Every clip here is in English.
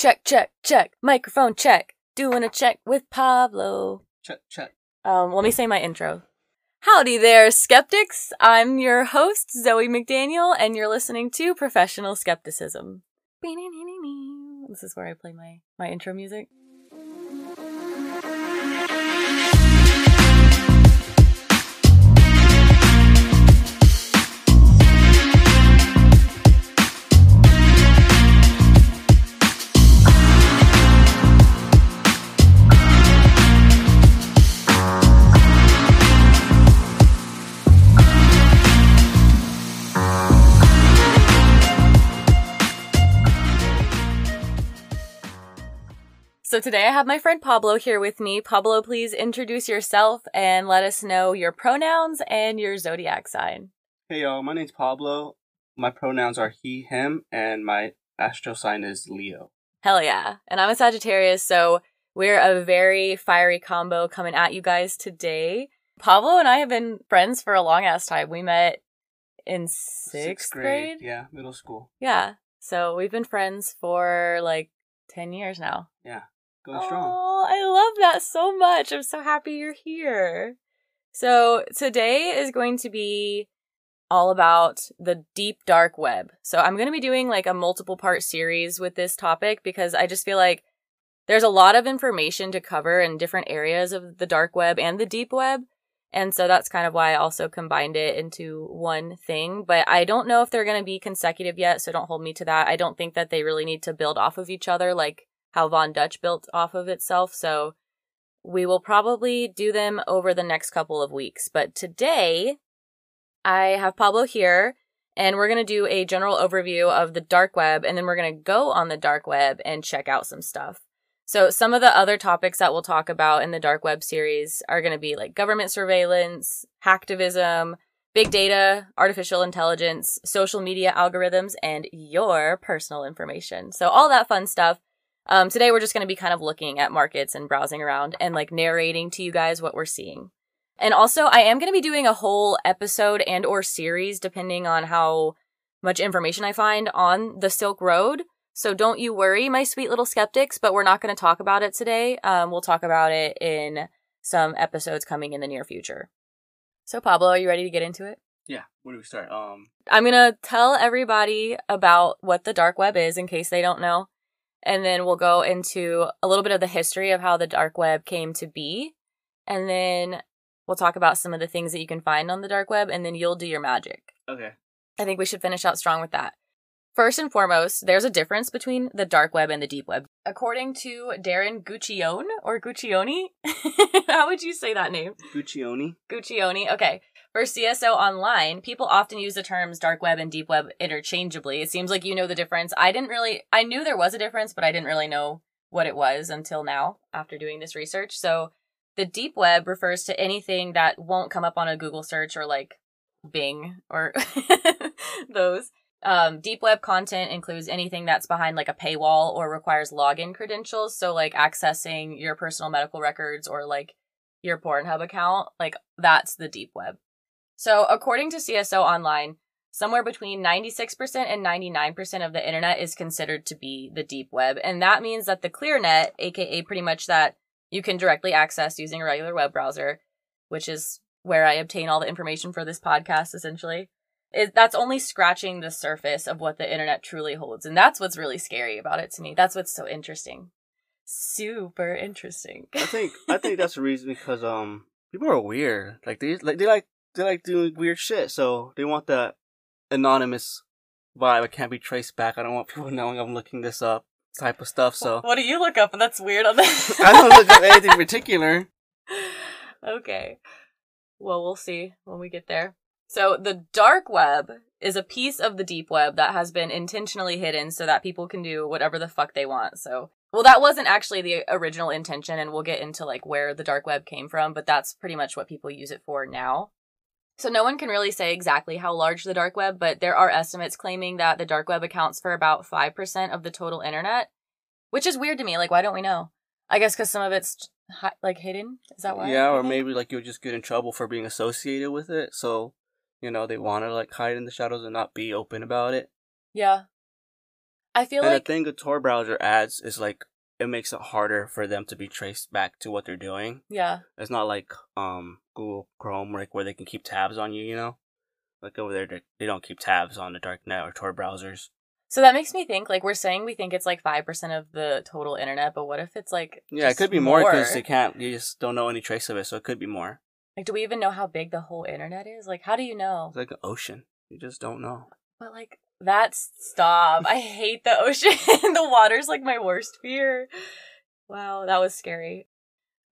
Check, check, check. Microphone check. Doing a check with Pablo. Check, check. Um, let me say my intro. Howdy there, skeptics. I'm your host, Zoe McDaniel, and you're listening to Professional Skepticism. This is where I play my, my intro music. So today I have my friend Pablo here with me. Pablo, please introduce yourself and let us know your pronouns and your zodiac sign. Hey y'all, my name's Pablo. My pronouns are he, him, and my astro sign is Leo. Hell yeah. And I'm a Sagittarius, so we're a very fiery combo coming at you guys today. Pablo and I have been friends for a long ass time. We met in sixth, grade. Yeah, middle school. Yeah. So we've been friends for like 10 years now. Yeah, strong. Oh, I love that so much. I'm so happy you're here. So today is going to be all about the deep dark web. So I'm going to be doing like a multiple part series with this topic because I just feel like there's a lot of information to cover in different areas of the dark web and the deep web. And so that's kind of why I also combined it into one thing. But I don't know if they're going to be consecutive yet, so don't hold me to that. I don't think that they really need to build off of each other like how Von Dutch built off of itself. So we will probably do them over the next couple of weeks. But today, I have Pablo here, and we're going to do a general overview of the dark web, and then we're going to go on the dark web and check out some stuff. So, some of the other topics that we'll talk about in the dark web series are going to be like government surveillance, hacktivism, big data, artificial intelligence, social media algorithms, and your personal information. So, all that fun stuff. Um, today, we're just going to be kind of looking at markets and browsing around and like narrating to you guys what we're seeing. And also, I am going to be doing a whole episode and or series depending on how much information I find on the Silk Road. So don't you worry, my sweet little skeptics, but we're not going to talk about it today. Um, we'll talk about it in some episodes coming in the near future. So Pablo, are you ready to get into it? Yeah, where do we start? Um, I'm going to tell everybody about what the dark web is in case they don't know. And then we'll go into a little bit of the history of how the dark web came to be. And then we'll talk about some of the things that you can find on the dark web. And then you'll do your magic. okay. I think we should finish out strong with that. First and foremost, there's a difference between the dark web and the deep web. According to Darren Guccione or Guccione, how would you say that name? Guccione. Guccione. Okay. For CSO Online, people often use the terms dark web and deep web interchangeably. It seems like you know the difference. I didn't really, I knew there was a difference, but I didn't really know what it was until now after doing this research. So the deep web refers to anything that won't come up on a Google search or like Bing or those. Um, deep web content includes anything that's behind like a paywall or requires login credentials. So like accessing your personal medical records or like your Pornhub account, like that's the deep web. So according to CSO Online, somewhere between 96% and 99% of the internet is considered to be the deep web. And that means that the clear net, aka pretty much that you can directly access using a regular web browser, which is where I obtain all the information for this podcast essentially. Is that's only scratching the surface of what the internet truly holds. And that's what's really scary about it to me. That's what's so interesting. Super interesting. I think I think that's the reason because um people are weird. Like they like they like they like doing weird shit, so they want that anonymous vibe. It can't be traced back. I don't want people knowing I'm looking this up type of stuff. So What do you look up? And that's weird on that. I don't look up anything particular. okay. Well, we'll see when we get there. So, the dark web is a piece of the deep web that has been intentionally hidden so that people can do whatever the fuck they want. So, well, that wasn't actually the original intention, and we'll get into like where the dark web came from, but that's pretty much what people use it for now. So, no one can really say exactly how large the dark web, but there are estimates claiming that the dark web accounts for about 5% of the total internet, which is weird to me. Like, why don't we know? I guess because some of it's hi- like hidden. Is that why? Yeah, or maybe like you'll just get in trouble for being associated with it. So, you know, they want to like hide in the shadows and not be open about it. Yeah. I feel and like the thing with Tor browser adds is like it makes it harder for them to be traced back to what they're doing. yeah. It's not like um Google Chrome like where they can keep tabs on you, you know? Like over there they, don't keep tabs on the darknet or Tor browsers. So that makes me think like we're saying we think it's like 5% of the total internet, but what if it's like Yeah, it could be more because they can't. You just don't know any trace of it, so it could be more. Like do we even know how big the whole internet is? Like how do you know? It's like an ocean. You just don't know. But like that's stop. I hate the ocean. the water's like my worst fear. Wow, that was scary.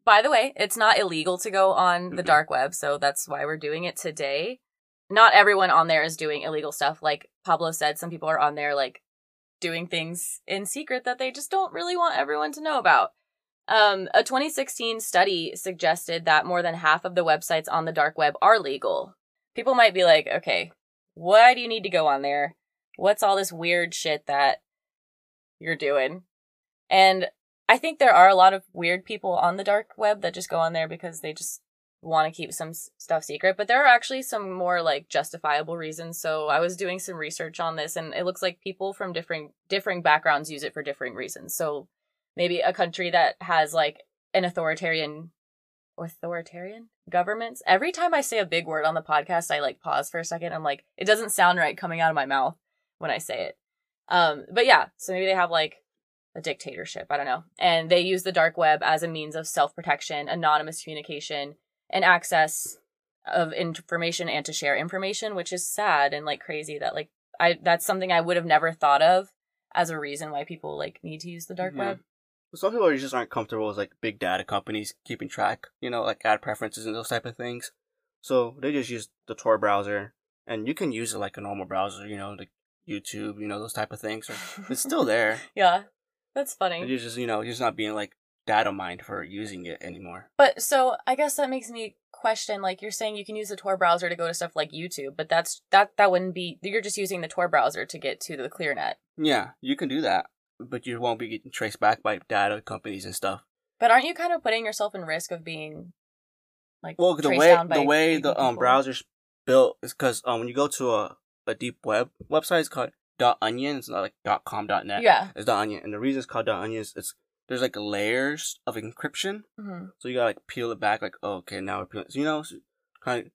By the way, it's not illegal to go on the dark web, so that's why we're doing it today. Not everyone on there is doing illegal stuff. Like Pablo said, some people are on there like doing things in secret that they just don't really want everyone to know about. Um, a 2016 study suggested that more than half of the websites on the dark web are legal. People might be like, okay, why do you need to go on there? What's all this weird shit that you're doing? And I think there are a lot of weird people on the dark web that just go on there because they just want to keep some stuff secret, but there are actually some more like justifiable reasons. So I was doing some research on this and it looks like people from different differing backgrounds use it for differing reasons. So maybe a country that has like an authoritarian authoritarian governments. Every time I say a big word on the podcast, I like pause for a second. I'm like, it doesn't sound right coming out of my mouth when I say it. Um, but yeah, so maybe they have like a dictatorship. I don't know. And they use the dark web as a means of self protection, anonymous communication, and access of information and to share information, which is sad and like crazy that like I that's something I would have never thought of as a reason why people like need to use the dark Mhm. web. Some people just aren't comfortable with like big data companies keeping track, you know, like ad preferences and those type of things. So they just use the Tor browser, and you can use it like a normal browser, you know, like YouTube, you know, those type of things. It's still there. yeah. That's funny. You're just, you know, you're just not being like data mined for using it anymore. But so I guess that makes me question like you're saying you can use the Tor browser to go to stuff like YouTube, but that's that that wouldn't be you're just using the Tor browser to get to the ClearNet. Yeah, you can do that, but you won't be getting traced back by data companies and stuff. But aren't you kind of putting yourself in risk of being like Well, the way the way the um people? browser's built is because um when you go to a a deep web website, it's called .onion. It's not like dot .com dot .net. Yeah. It's dot .onion, and the reason it's called dot .onion is it's there's like layers of encryption, hmm so you gotta like peel it back. Like, oh, okay, now we're peeling. So, you know, kind of,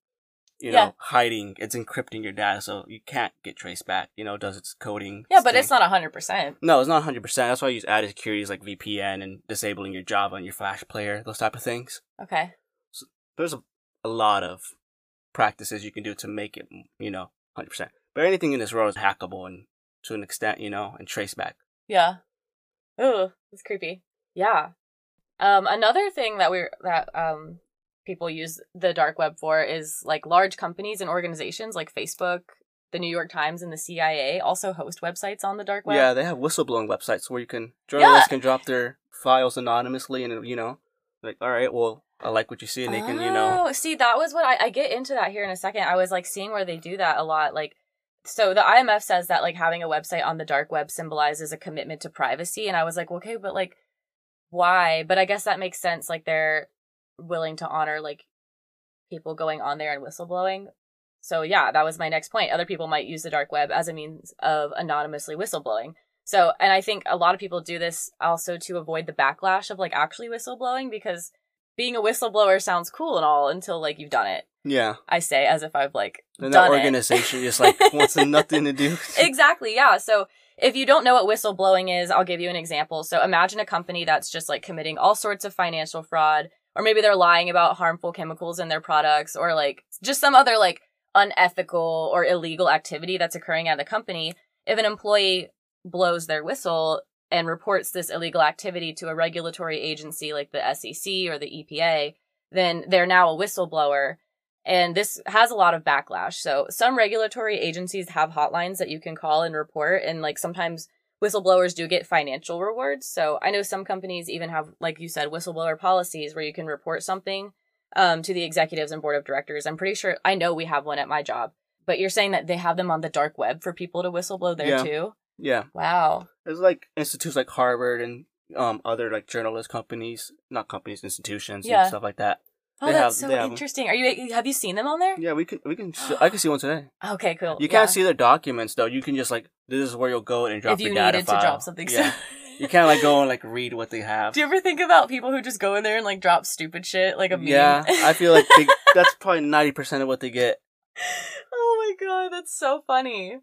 you Yeah. know, hiding. It's encrypting your data, so you can't get traced back. You know, it does its coding. Yeah, but thing. it's not hundred percent. No, it's not 100. percent That's why I use added securities like VPN and disabling your Java and your Flash player, those type of things. Okay. There's a, a lot of practices you can do to make it, you know, 100. percent But anything in this world is hackable and to an extent, you know, and trace back. Yeah. Ooh, it's creepy. Yeah. Um, another thing that we're that um people use the dark web for is like large companies and organizations like Facebook, the New York Times, and the CIA also host websites on the dark web. Yeah, they have whistleblowing websites where you can journalists can drop their files anonymously, and you know, like, all right, well, I like what you see, and they can, you know, Oh, see, that was what I, I get into that here in a second. I was like seeing where they do that a lot. Like, so the IMF says that like having a website on the dark web symbolizes a commitment to privacy, and I was like, okay, but like, why? But I guess that makes sense. Like, they're willing to honor like people going on there and whistleblowing. So yeah, that was my next point. Other people might use the dark web as a means of anonymously whistleblowing. So, and I think a lot of people do this also to avoid the backlash of like actually whistleblowing because being a whistleblower sounds cool and all until like you've done it. Yeah. I say as if I've like And that organization just like wants nothing to do. exactly, yeah. So if you don't know what whistleblowing is, I'll give you an example. So imagine a company that's just like committing all sorts of financial fraud, or maybe they're lying about harmful chemicals in their products, or like just some other like unethical or illegal activity that's occurring at the company. If an employee blows their whistle and reports this illegal activity to a regulatory agency like the SEC or the EPA, then they're now a whistleblower. And this has a lot of backlash. So some regulatory agencies have hotlines that you can call and report. And like sometimes whistleblowers do get financial rewards. So I know some companies even have, like you said, whistleblower policies where you can report something um, to the executives and board of directors. I'm pretty sure I know we have one at my job. But you're saying that they have them on the dark web for people to whistleblow there Yeah. too? Yeah, Wow. there's like institutes like Harvard and um other like journalist companies, not companies, institutions Yeah. and stuff like that. Oh, They that's have- so they have 'em. interesting. Are you have you seen them on there? Yeah, we can we can. I can see one today. Okay, cool. You can't see their documents though. You can just like this is where you'll go and drop if you needed file. to drop something. Yeah, So. you can't like go and like read what they have. Do you ever think about people who just go in there and like drop stupid shit like a meme? Yeah, I feel like they, that's probably ninety percent of what they get. oh my god, that's so funny.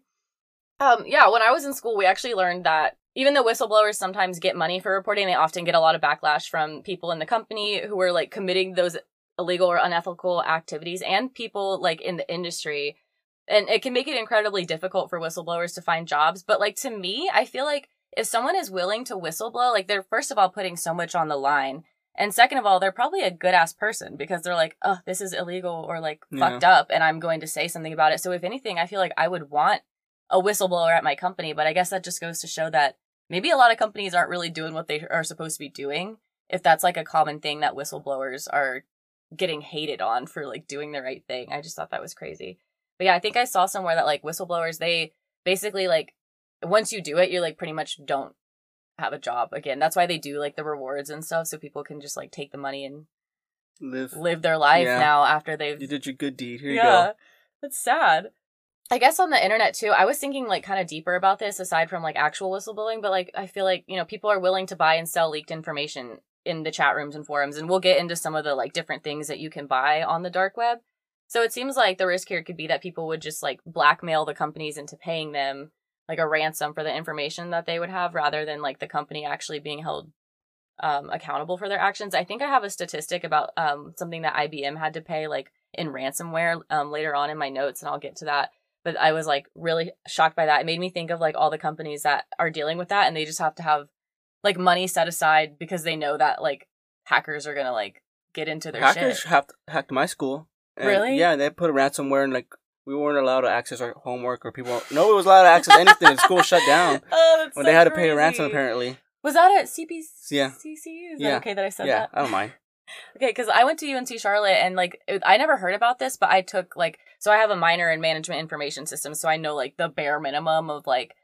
Um, yeah, when I was in school, we actually learned that even though whistleblowers sometimes get money for reporting, they often get a lot of backlash from people in the company who are like committing those illegal or unethical activities and people like in the industry. And it can make it incredibly difficult for whistleblowers to find jobs. But like to me, I feel like if someone is willing to whistleblow, like they're first of all putting so much on the line. And second of all, they're probably a good ass person because they're like, oh, this is illegal or like Yeah. fucked up and I'm going to say something about it. So if anything, I feel like I would want a whistleblower at my company, but I guess that just goes to show that maybe a lot of companies aren't really doing what they are supposed to be doing. If that's like a common thing that whistleblowers are getting hated on for like doing the right thing. I just thought that was crazy. But yeah, I think I saw somewhere that like whistleblowers, they basically like once you do it, you're like pretty much don't have a job again. That's why they do like the rewards and stuff so people can just like take the money and Live. live their life Yeah. now after they've You did your good deed. Here you yeah, go. that's sad. I guess on the internet too, I was thinking like kind of deeper about this aside from like actual whistleblowing, but like I feel like, you know, people are willing to buy and sell leaked information in the chat rooms and forums, and we'll get into some of the like different things that you can buy on the dark web. So it seems like the risk here could be that people would just like blackmail the companies into paying them like a ransom for the information that they would have rather than like the company actually being held um, accountable for their actions. I think I have a statistic about um, something that IBM had to pay like in ransomware um, later on in my notes, and I'll get to that. But I was like really shocked by that. It made me think of like all the companies that are dealing with that, and they just have to have like money set aside because they know that like hackers are gonna like get into their Hackers shit. hacked hacked my school. Really? Yeah, they put a ransomware and like we weren't allowed to access our homework or people. No one was allowed to access anything. the school shut down oh, when so they had to pay a ransom. Apparently. Was that at CPC? Yeah. Is that Yeah. okay that I said yeah, that? I don't mind. Okay, because I went to UNC Charlotte and like it, I never heard about this, but I took like so I have a minor in management information systems, so I know like the bare minimum of like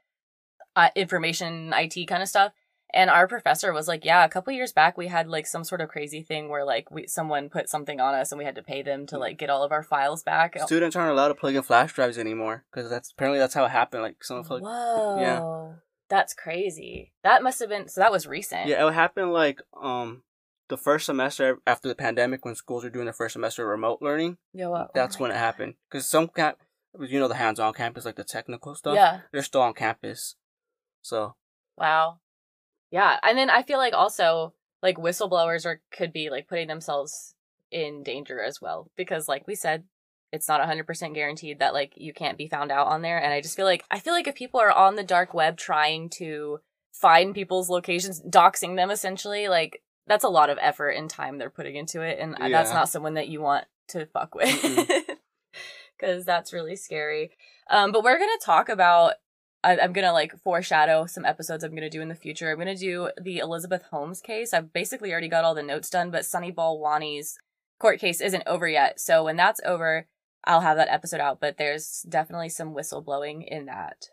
uh, information IT kind of stuff. And our professor was like, "Yeah, a couple years back we had like some sort of crazy thing where like we someone put something on us and we had to pay them to like get all of our files back." Students aren't allowed to plug in flash drives anymore because that's apparently that's how it happened. Like some plug. Whoa, that's crazy. That must have been so. That was recent. Yeah, it happened like um the first semester after the pandemic when schools were doing their first semester of remote learning. Yeah, well, oh That's my when it happened because some camp, you know, the hands-on campus, like the technical stuff. Yeah. they're still on campus. So Wow. Yeah, and then I feel like also like whistleblowers are could be like putting themselves in danger as well because like we said it's not 100% guaranteed that like you can't be found out on there and I just feel like I feel like if people are on the dark web trying to find people's locations doxing them essentially like that's a lot of effort and time they're putting into it and that's not someone that you want to fuck with Mm-mm. because that's really scary um but we're gonna talk about I, I'm gonna like foreshadow some episodes I'm gonna do in the future. I'm gonna do the Elizabeth Holmes case. I've basically already got all the notes done, but Sunny Balwani's court case isn't over yet. So when that's over, I'll have that episode out. But there's definitely some whistleblowing in that.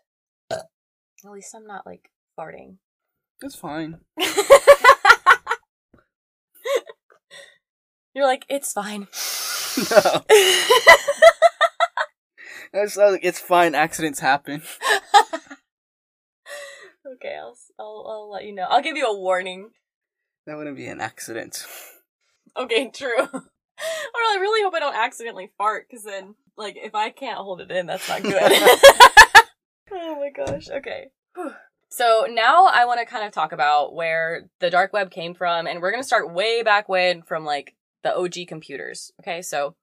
At least I'm not like farting. it's fine. You're like, it's fine. no, it's, like, it's fine. Accidents happen. okay, I'll, I'll I'll let you know. I'll give you a warning. That wouldn't be an accident. Okay, true. I really hope I don't accidentally fart, because then, like, if I can't hold it in, that's not good. oh my gosh. Okay. So now I want to kind of talk about where the dark web came from, and we're going to start way back when from like the OG computers. Okay, so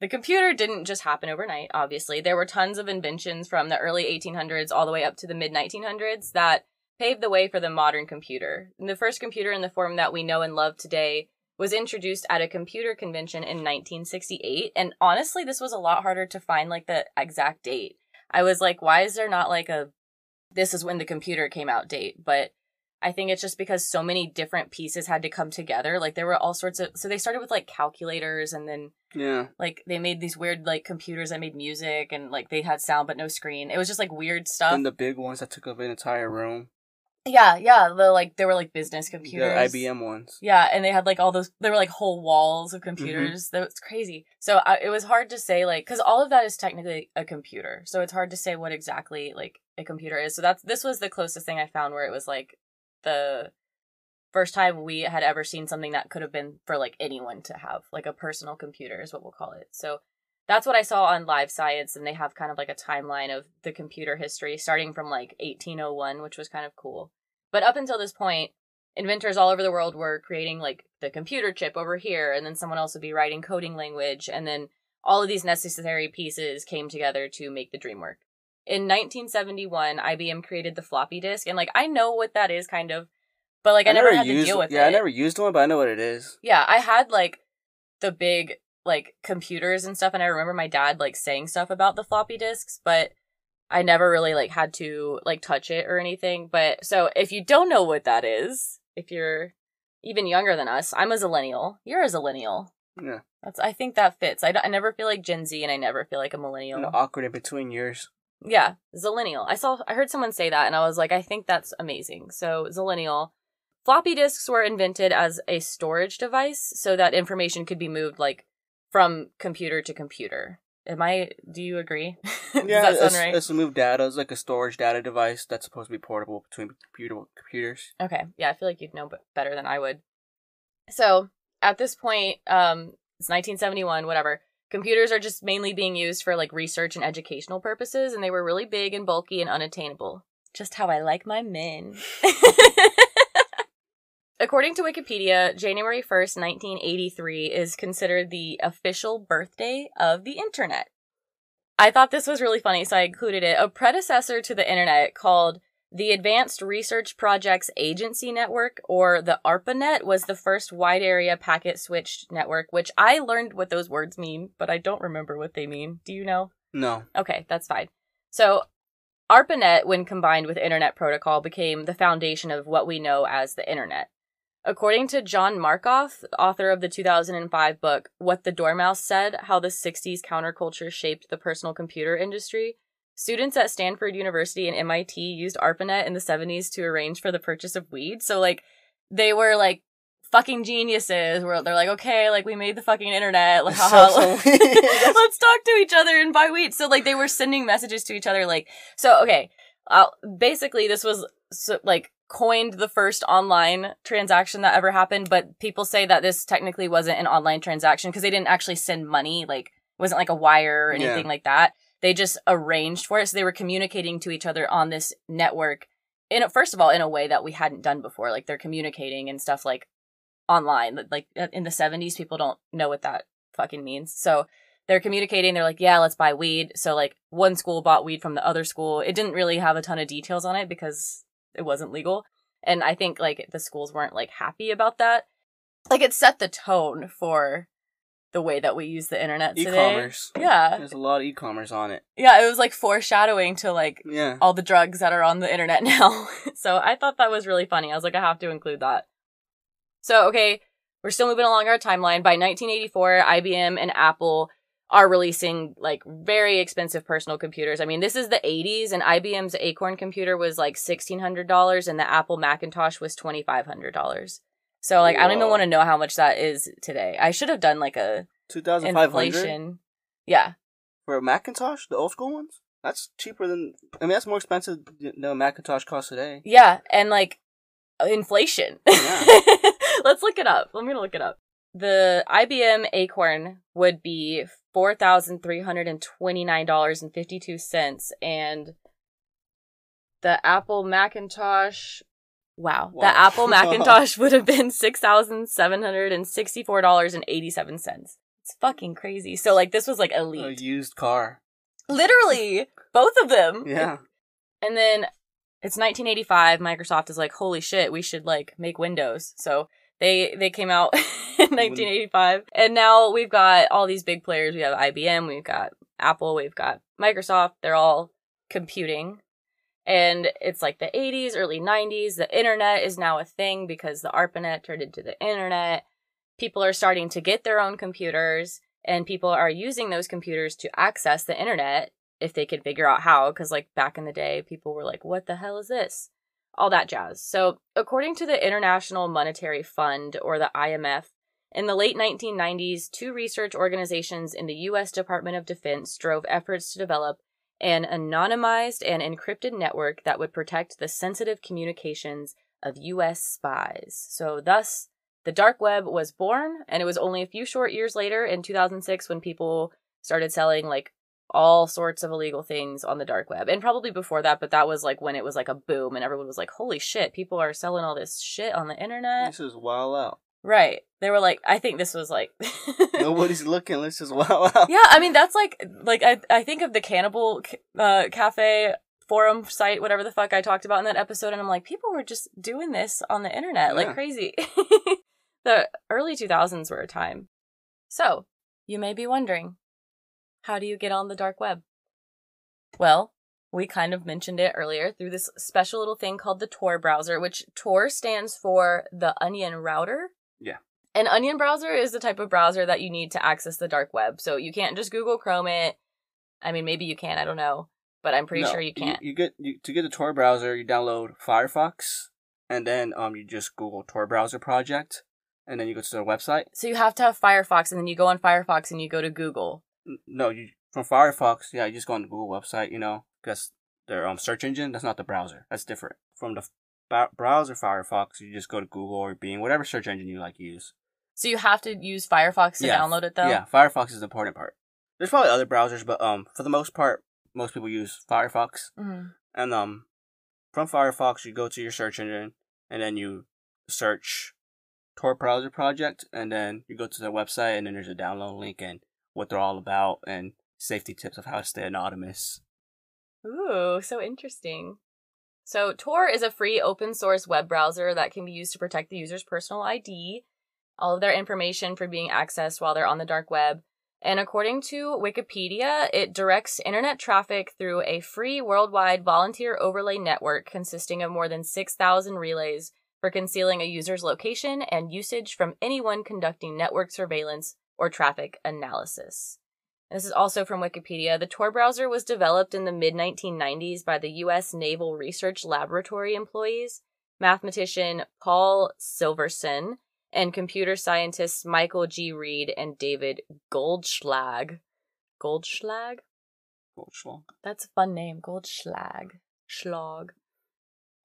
the computer didn't just happen overnight, obviously. There were tons of inventions from the early 1800s all the way up to the mid 1900s that paved the way for the modern computer. And the first computer in the form that we know and love today was introduced at a computer convention in 1968. And honestly, this was a lot harder to find like the exact date. I was like, why is there not like a this is when the computer came out date? But I think it's just because so many different pieces had to come together. Like there were all sorts of so they started with like calculators and then Yeah, like they made these weird like computers that made music and like they had sound but no screen. It was just like weird stuff. and the big ones that took up an entire room. Yeah, yeah. The like they were like business The computers. IBM ones. Yeah, and they had like all those. There were like whole walls Mm-hmm. of computers. That was crazy. So I, it was hard to say like because all of that is technically a computer. So it's hard to say what exactly like a computer is. So that's this was the closest thing I found where it was like the first time we had ever seen something that could have been for like anyone to have like a personal computer is what we'll call it. So that's what I saw on Live Science, and they have kind of like a timeline of the computer history starting from like 1801, which was kind of cool. But up until this point, inventors all over the world were creating like the computer chip over here, and then someone else would be writing coding language, and then all of these necessary pieces came together to make the dream work. In 1971, IBM created the floppy disk, and like I know what that is, kind of, but like I, never, had used, to deal with yeah, it. Yeah, I never used one, but I know what it is. Yeah, I had like the big like computers and stuff and I remember my dad like saying stuff about the floppy disks, but I never really like had to like touch it or anything. But so if you don't know what that is, if you're even younger than us, I'm a zillennial. You're a zillennial. Yeah, That's I think that fits. I, I never feel like Gen Z and I never feel like a millennial. and awkward in between years. Yeah, zillennial. I saw I heard someone say that and I was like, I think that's amazing. So zillennial. Floppy disks were invented as a storage device so that information could be moved like from computer to computer. Am I do you agree? Yeah, it's, right? it's to move data. It's like a storage data device that's supposed to be portable between computer computers. Okay. Yeah, I feel like you'd know better than I would. So, at this point, um it's 1971, whatever. Computers are just mainly being used for like research and educational purposes and they were really big and bulky and unattainable. Just how I like my men. According to Wikipedia, January 1st, 1983 is considered the official birthday of the internet. I thought this was really funny, so I included it. A predecessor to the internet called the Advanced Research Projects Agency Network, or the ARPANET, was the first wide area packet switched network, which I learned what those words mean, but I don't remember what they mean. Do you know? No, Okay, that's fine. So, ARPANET, when combined with Internet Protocol, became the foundation of what we know as the Internet. According to John Markoff, author of the 2005 book What the Dormouse Said How the 60s Counterculture Shaped the Personal Computer Industry, students at Stanford University and MIT used ARPANET in the 70s to arrange for the purchase of weed. So, like, they were like fucking geniuses where they're like, okay, like, we made the fucking internet. Like, haha, So- so- let's talk to each other and buy weed. So, like, they were sending messages to each other, like, so, okay. Uh, basically, this was so, like coined the first online transaction that ever happened, but people say that this technically wasn't an online transaction because they didn't actually send money. Like, it wasn't like a wire or Yeah. anything like that. They just arranged for it. So they were communicating to each other on this network in a, first of all, in a way that we hadn't done before. Like, they're communicating and stuff like online. Like, uh, in the 70s, people don't know what that fucking means. So, they're communicating. They're like, yeah, let's buy weed. So like one school bought weed from the other school. It didn't really have a ton of details on it because it wasn't legal. And I think like the schools weren't like happy about that. Like it set the tone for the way that we use the internet today. e-commerce. Yeah. There's a lot of e-commerce on it. Yeah, it was like foreshadowing to like Yeah. all the drugs that are on the internet now. so I thought that was really funny. I was like, I have to include that. So, okay, we're still moving along our timeline. By 1984, IBM and Apple are releasing like very expensive personal computers. I mean, this is the 80s, and IBM's Acorn computer was like $1,600, and the Apple Macintosh was $2,500. So, like, I don't even want to know how much that is today. I should have done like a 2,500. Yeah. for a Macintosh, the old school ones. That's cheaper than. I mean, that's more expensive than a Macintosh costs today. Yeah, and like inflation. Yeah. Let's look it up. I'm gonna look it up. The IBM Acorn would be four thousand three hundred and twenty nine dollars and fifty two cents, and the Apple Macintosh. Wow, Wow. the Apple Macintosh would have been six thousand seven hundred and sixty four dollars and eighty seven cents. It's fucking crazy. So like this was like A elite, used car. literally both of them. Yeah. And then it's 1985. Microsoft is like, holy shit, we should like make Windows. So they they came out in 1985, and now we've got all these big players. We have IBM, we've got Apple, we've got Microsoft. They're all computing, and it's like the 80s, early 90s. The internet is now a thing because the ARPANET turned into the internet. People are starting to get their own computers, and people are using those computers to access the internet if they could figure out how because like back in the day people were like what the hell is this all that jazz. So, according to the International Monetary Fund, or the IMF, in the late 1990s, two research organizations in the U.S. Department of Defense drove efforts to develop an anonymized and encrypted network that would protect the sensitive communications of U.S. spies. So, thus, the dark web was born, and it was only a few short years later, in 2006, when people started selling like all sorts of illegal things on the dark web. And probably before that, but that was like when it was like a boom and everyone was like, holy shit, people are selling all this shit on the internet. This is wild out. Right. They were like, I think this was like. Nobody's looking. Let's just out. yeah, I mean, that's like, like, I, I think of the Cannibal uh, Cafe forum site, whatever the fuck I talked about in that episode, and I'm like, people were just doing this on the internet like Yeah. crazy. the early 2000s were a time. So, you may be wondering, how do you get on the dark web? Well, we kind of mentioned it earlier through this special little thing called the Tor browser, which Tor stands for the Onion Router. An Onion browser is the type of browser that you need to access the dark web. So you can't just Google Chrome it. I mean, maybe you can, I don't know. But I'm pretty No, sure you can't. You, get you, to get the Tor browser. You download Firefox, and then um you just Google Tor browser project, and then you go to their website. So you have to have Firefox, and then you go on Firefox and you go to Google. No, you from Firefox. Yeah, you just go on the Google website. You know, because their um search engine. That's not the browser. That's different from the browser Firefox. You just go to Google or Bing, whatever search engine you like to use. So you have to use Firefox to Yeah, download it, though. Yeah, Firefox is the important part. There's probably other browsers, but um, for the most part, most people use Firefox. hmm And um, from Firefox, you go to your search engine, and then you search Tor browser project, and then you go to their website, and then there's a download link and what they're all about, and safety tips of how to stay anonymous. Ooh, so interesting. So Tor is a free open source web browser that can be used to protect the user's personal ID, all of their information from being accessed while they're on the dark web. And according to Wikipedia, it directs internet traffic through a free worldwide volunteer overlay network consisting of more than 6,000 relays for concealing a user's location and usage from anyone conducting network surveillance or traffic analysis. This is also from Wikipedia. The Tor browser was developed in the mid 1990s by the U.S. Naval Research Laboratory employees, mathematician Paul Syverson, and computer scientists Michael G. Reed and David Goldschlag. Goldschlag? Goldschlag. That's a fun name. Goldschlag. Schlag.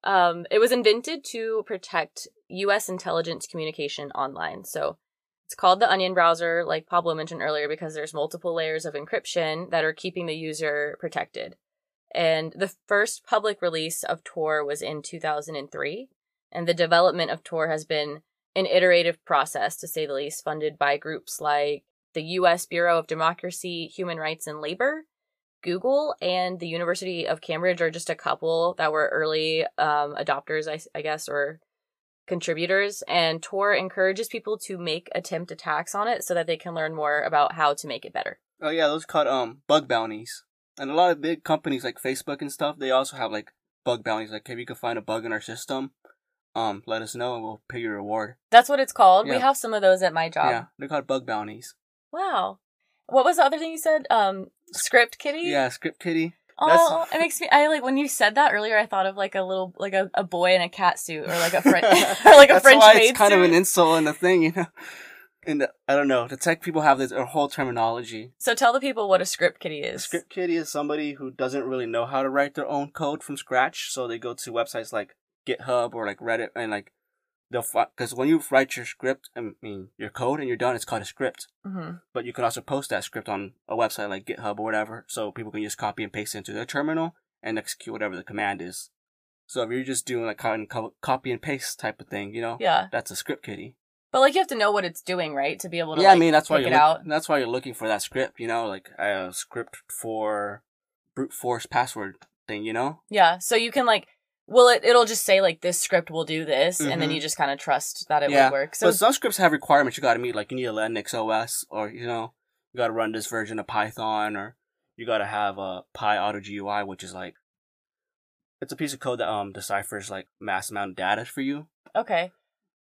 Um, it was invented to protect U.S. intelligence communication online. So it's called the Onion browser, like Pablo mentioned earlier, because there's multiple layers of encryption that are keeping the user protected. And the first public release of Tor was in 2003. And the development of Tor has been an iterative process, to say the least, funded by groups like the U.S. Bureau of Democracy, Human Rights, and Labor, Google, and the University of Cambridge are just a couple that were early um, adopters, I, I guess, or contributors. And Tor encourages people to make attempt attacks on it so that they can learn more about how to make it better. Oh yeah, those called um bug bounties. And a lot of big companies like Facebook and stuff, they also have like bug bounties. Like if you can find a bug in our system, um, let us know and we'll pay you a reward. That's what it's called. We have some of those at my job. Yeah, they're called bug bounties. Wow. What was the other thing you said? Um, script kitty. Yeah, Script Kitty. Oh, it makes me. I like when you said that earlier. I thought of like a little, like a, a boy in a cat suit, or like a French, or like a That's French why maid it's kind suit. of an insult in the thing, you know. And uh, I don't know. The tech people have this a whole terminology. so tell the people what a script kitty A is. script kiddie is somebody who doesn't really know how to write their own code from scratch, so they go to websites like GitHub or like Reddit and like they'll because when you write your script, I mean your code and you're done, it's called a script. hmm But you can also post that script on a website like GitHub or whatever, so people can just copy and paste it into their terminal and execute whatever the command is. So if you're just doing like copy and paste type of thing, you know, Yeah, that's a script kitty. but like you have to know what it's doing, right, to be able to. yeah, like, I mean that's why you're out. that's why you're looking for that script, you know, like a script for brute force password thing, you know. Yeah, so you can like, well, it it'll just say like this script will do this, and then Mhm. you just kind of trust that it Yeah, will work. So but some scripts have requirements you got to meet, like you need a Linux OS, or you know, you got to run this version of Python, or you got to have a PyAutoGUI, which is like it's a piece of code that um deciphers like mass amount of data for you. okay,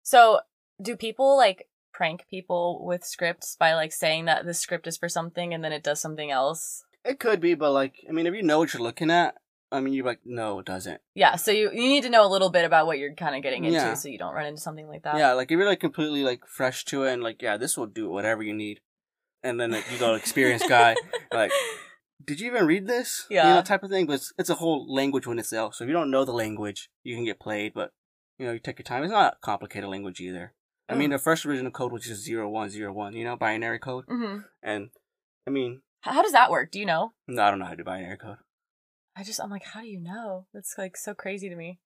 so do people like prank people with scripts by like saying that the script is for something and then it does something else? It could be, but like I mean, if you know what you're looking at, I mean, you're like, no, it doesn't. Yeah, so you, you need to know a little bit about what you're kind of getting into Yeah. so you don't run into something like that. Yeah, like if you're like completely like fresh to it and like, yeah, this will do whatever you need. And then like you go experienced guy, like, did you even read this? You Yeah. know, type of thing. But it's, it's a whole language when itself. So if you don't know the language, you can get played, but you know, you take your time. It's not a complicated language either. I mean, the first original code was just zero one zero one, you know, binary code. hmm And I mean, How does that work? Do you know? no, I don't know how to do binary code. I just, I'm like, how do you know? That's like so crazy to me.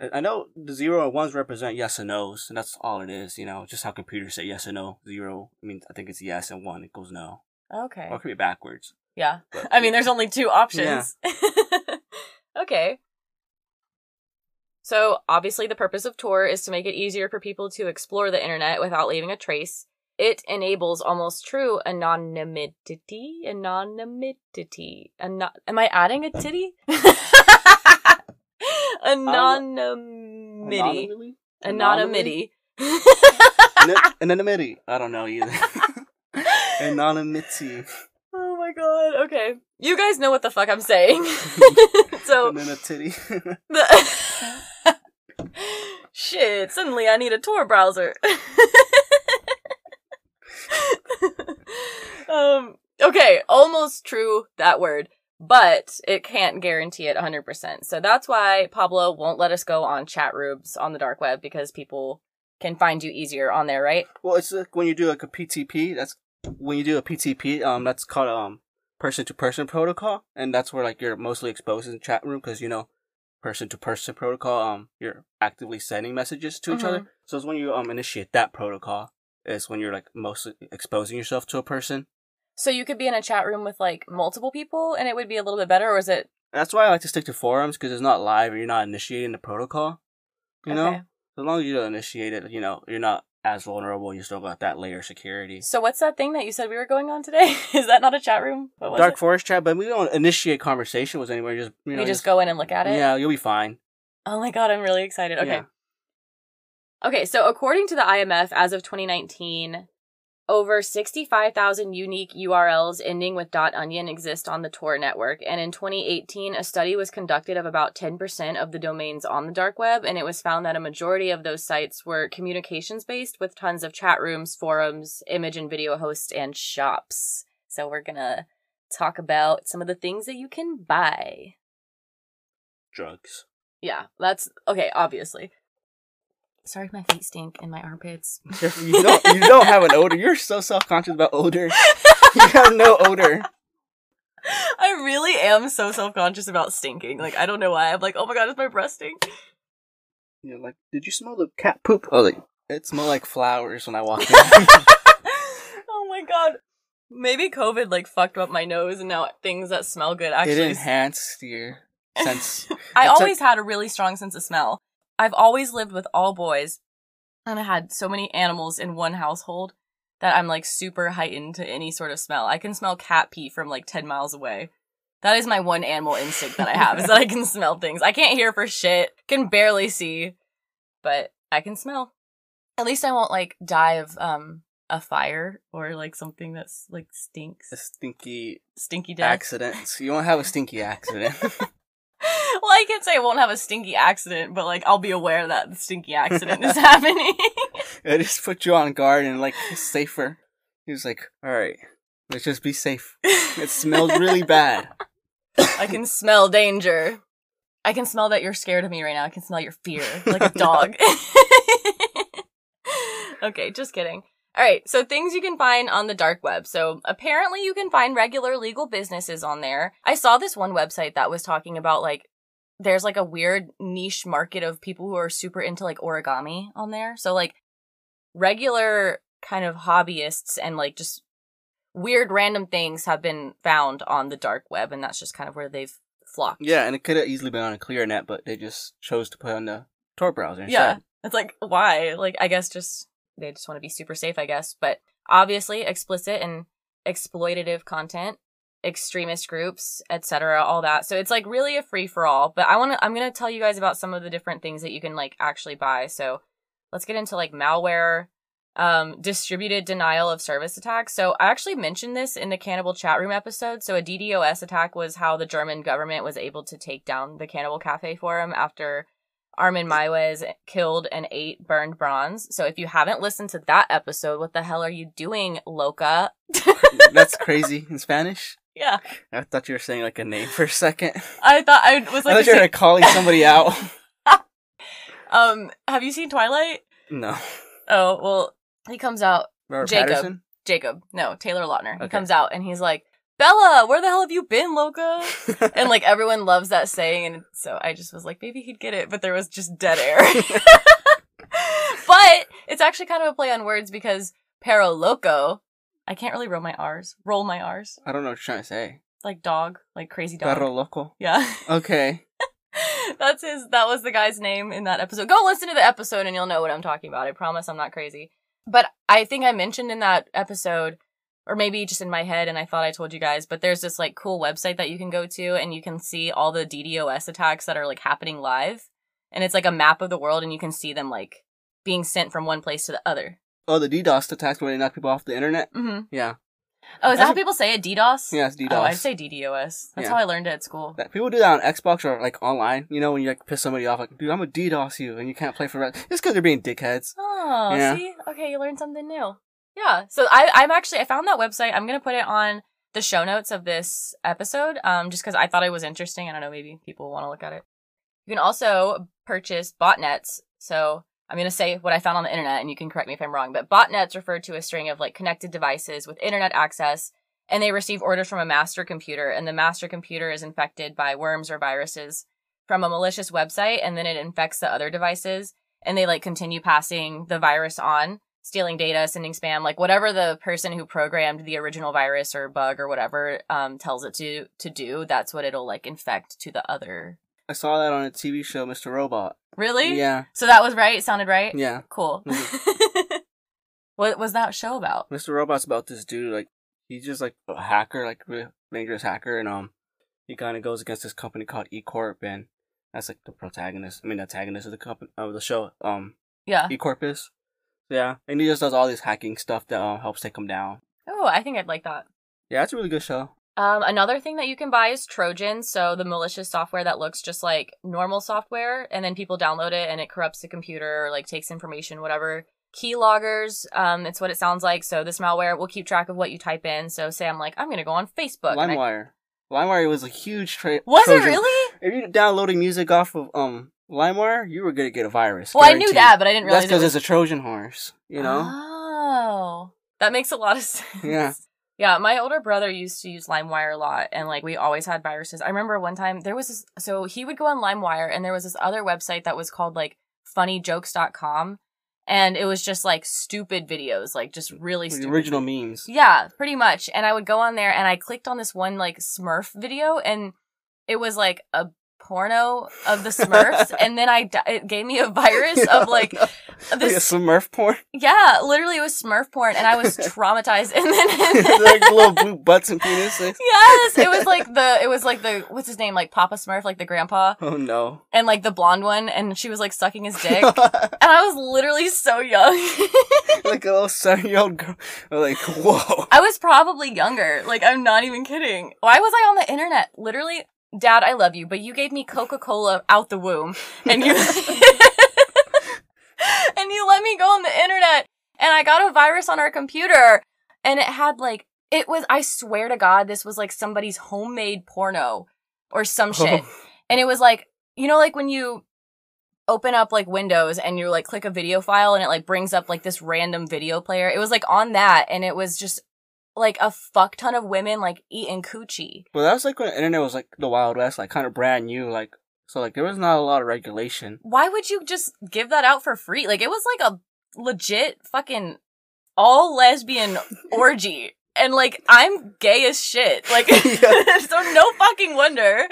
I- know the zero and ones represent yes and no's, and that's all it is. You know, just how computers say yes and no. Zero, I mean, I think it's yes, and one it goes no, Okay. or it could be backwards. Yeah. But, I mean, there's only two options. okay. So, obviously, the purpose of Tor is to make it easier for people to explore the internet without leaving a trace. It enables almost true anonymity. Anonymity. Ano- Am I adding a titty? Anonymity. Anonymity? Anonymity. An- Anonymity. I don't know either. Anonymity. oh my god. Okay. You guys know what the fuck I'm saying. so, Anonymity. The Shit, suddenly I need a Tor browser. Um okay, almost true that word, but it can't guarantee it 100%. So that's why Pablo won't let us go on chat rooms on the dark web because people can find you easier on there, right? well, it's like when you do like a PTP. That's when you do a PTP. Um, that's called um person to person protocol, and that's where like you're mostly exposed in the chat room because you know person to person protocol. Um, you're actively sending messages to each Mhm. other. So it's when you um initiate that protocol is when you're like mostly exposing yourself to a person. So you could be in a chat room with like multiple people and it would be a little bit better or is it That's why I like to stick to forums because it's not live and you're not initiating the protocol. You know, Okay. as long as you don't initiate it, you know, you're not as vulnerable. You still got that layer of security. So what's that thing that you said we were going on today? Is that not a chat room? Dark it? Forest chat, but we don't initiate conversation with anyone. Just you know, we just go in and look at it. Yeah, you'll be fine. Oh my god, I'm really excited. Okay. Yeah. Okay, so according to the IMF, as of 2019, over 65,000 unique URLs ending with .onion exist on the Tor network, and in 2018, a study was conducted of about 10% of the domains on the dark web, and it was found that a majority of those sites were communications based with tons of chat rooms, forums, image and video hosts, and shops. So we're gonna talk about some of the things that you can buy. Drugs. Yeah, that's okay, obviously. Sorry if my feet stink and my armpits. you don't. You don't have an odor. You're so self conscious about odor. You have no odor. I really am so self conscious about stinking. Like, I don't know why. I'm like, oh my god, is my breath stink? You're like, did you smell the cat poop? Oh, like, it smelled like flowers when I walked in. oh my god. Maybe COVID like fucked up my nose and now things that smell good it actually. enhanced your sense. I always had a really strong sense of smell. I've always lived with all boys and I had so many animals in one household that I'm like super heightened to any sort of smell. I can smell cat pee from like 10 miles away. That is my one animal instinct that I have is that I can smell things. I can't hear for shit, can barely see, but I can smell. At least I won't like die of um a fire or like something that's like stinks. a stinky Stinky death. accident. You won't have a stinky accident. well, I can't say I won't have a stinky accident, but like I'll be aware that the stinky accident is happening. it just put you on guard and like safer. He was like, all right, let's just be safe. It smells really bad. I can smell danger. I can smell that you're scared of me right now. I can smell your fear, like a dog. okay, just kidding. All right, so things you can find on the dark web. So apparently you can find regular legal businesses on there. I saw this one website that was talking about like there's like a weird niche market of people who are super into like origami on there. So like regular kind of hobbyists and like just weird random things have been found on the dark web and that's just kind of where they've flocked. Yeah, and it could have easily been on a clear net, but they just chose to put on the Tor browser instead. Yeah. It's like why? Like I guess just they just want to be super safe, I guess. But obviously explicit and exploitative content, extremist groups, etc., all that. So it's like really a free for all. But I want to I'm going to tell you guys about some of the different things that you can like actually buy. So let's get into like malware, um, distributed denial of service attacks. So I actually mentioned this in the Cannibal chat room episode. So a DDoS attack was how the German government was able to take down the Cannibal Cafe Forum after Armin Meiwes killed and ate Bernd Brandes. So if you haven't listened to that episode, what the hell are you doing, Loca? That's crazy in Spanish. Yeah. I thought you were saying like a name for a second. I thought I was like. I thought you were calling somebody out. um, have you seen Twilight? No. Oh, well, he comes out Robert Jacob. Patterson? Jacob, no, Taylor Lautner. He comes out and he's like, Bella, where the hell have you been, Loca? and like everyone loves that saying, and so I just was like, maybe he'd get it, but there was just dead air. but it's actually kind of a play on words because Pero Loco, I can't really roll my R's. Roll my R's. I don't know what you're trying to say. Like dog, like crazy dog. Perro loco. Yeah. Okay. That's his that was the guy's name in that episode. Go listen to the episode and you'll know what I'm talking about. I promise I'm not crazy. But I think I mentioned in that episode or maybe just in my head and I thought I told you guys, but there's this like cool website that you can go to and you can see all the DDoS attacks that are like happening live. And it's like a map of the world and you can see them like being sent from one place to the other. Oh, the DDoS attacks where they knock people off the internet? Mhm. Yeah. Oh, is that That's how a- people say it? DDoS? Yeah, it's DDoS. Oh, I'd say DDoS. That's Yeah. how I learned it at school. That people do that on Xbox or like online. You know when you like piss somebody off, like, dude, I'm gonna DDoS you, and you can't play for rest. It's because they're being dickheads. Oh, Yeah. see? Okay, you learned something new. Yeah. So I, I'm actually, I found that website. I'm going to put it on the show notes of this episode, um, just because I thought it was interesting. I don't know, maybe people want to look at it. You can also purchase botnets. So I'm going to say what I found on the internet, and you can correct me if I'm wrong, but botnets refer to a string of like connected devices with internet access, and they receive orders from a master computer, and the master computer is infected by worms or viruses from a malicious website, and then it infects the other devices and they like continue passing the virus on, stealing data, sending spam, like whatever the person who programmed the original virus or bug or whatever um tells it to to do, that's what it'll like infect to the other. I saw that on a TV show, Mr. Robot. Really? Yeah, So that was right, sounded right? yeah. Cool. Mhm. what was that show about? Mr. Robot's about this dude, like, he's just like a hacker, like, really dangerous hacker, and, um, he kind of goes against this company called E Corp, and that's like the protagonist, I mean, the antagonist of the company, of the show, um, Yeah. E Corp is. Yeah, and he just does all this hacking stuff that uh, helps take him down. Oh, I think I'd like that. Yeah, it's a really good show. Um, another thing that you can buy is Trojan, so the malicious software that looks just like normal software, and then people download it and it corrupts the computer or like takes information, whatever. Keyloggers, um, it's what it sounds like. So this malware will keep track of what you type in. So say I'm like, I'm gonna go on Facebook. and I- LimeWire. LimeWire was a huge trade. Was it really? If you're downloading music off of um LimeWire, you were gonna get a virus. Well, I knew that, but I didn't realize That's because it was. it's a Trojan horse. You know. Oh, that makes a lot of sense. Yeah. Yeah, my older brother used to use LimeWire a lot, and like we always had viruses. I remember one time there was this, so he would go on LimeWire, and there was this other website that was called like funnyjokes.com, and it was just like stupid videos, like just really The stupid. original memes. Yeah, pretty much. And I would go on there, and I clicked on this one like Smurf video, and it was like a porno of the Smurfs, and then I di- it gave me a virus of like like a this. Smurf porn, Yeah, literally it was Smurf porn, and I was traumatized. And then like little blue butts and penises. Yes, it was like the it was like the what's his name like Papa Smurf like the grandpa Oh no. and like the blonde one and she was like sucking his dick and I was literally so young. like a little seven year old girl. Like, whoa. I was probably younger. Like I'm not even kidding. Why was I on the internet? Literally, Dad, I love you, but you gave me Coca Cola out the womb and you and you let me go on the internet and I got a virus on our computer and it had like it was I swear to God this was like somebody's homemade porno or some shit. Oh. And it was like, you know, like when you open up like Windows and you like click a video file and it like brings up like this random video player. It was like on that and it was just like a fuck ton of women like eating coochie. Well, that was like when the internet was like the Wild West, like kind of brand new. Like, so like there was not a lot of regulation. Why would you just give that out for free? Like it was like a legit fucking all lesbian orgy. And like I'm gay as shit. Like Yeah. so no fucking wonder.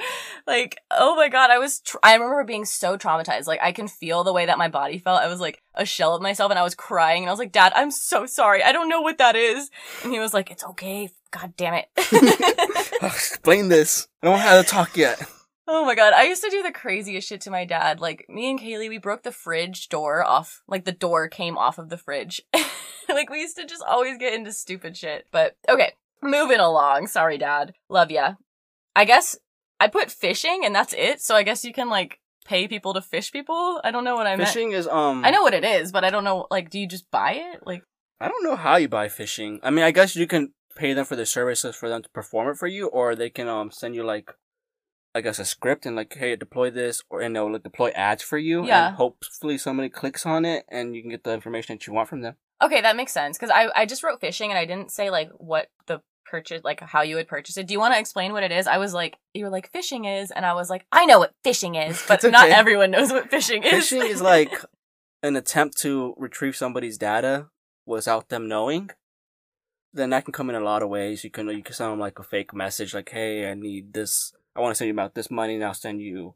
Like oh my god, I was tr- I remember being so traumatized. Like I can feel the way that my body felt. I was like a shell of myself and I was crying and I was like, "Dad, I'm so sorry. I don't know what that is." And he was like, "It's okay. God damn it." Explain this. I don't know how to talk yet. Oh my god, I used to do the craziest shit to my dad. Like me and Kaylee, we broke the fridge door off. Like the door came off of the fridge. like we used to just always get into stupid shit. But okay, moving along. Sorry, dad. Love ya. I guess I put phishing and that's it. So I guess you can like pay people to fish people. I don't know what I meant. Phishing is um. I know what it is, but I don't know. Like, do you just buy it? Like, I don't know how you buy phishing. I mean, I guess you can pay them for the services for them to perform it for you, or they can um send you like, I guess a script and like, hey, deploy this, or and they'll like, deploy ads for you. Yeah. And hopefully somebody clicks on it, and you can get the information that you want from them. okay, that makes sense because I I just wrote phishing and I didn't say like what the purchase like how you would purchase it. Do you want to explain what it is? I was like, you were like phishing is, and I was like, I know what phishing is, but It's not everyone knows what phishing is. Phishing is like an attempt to retrieve somebody's data without them knowing. Then that can come in a lot of ways. You can you can send them like a fake message, like, "Hey, I need this. I want to send you about this money, and I'll send you.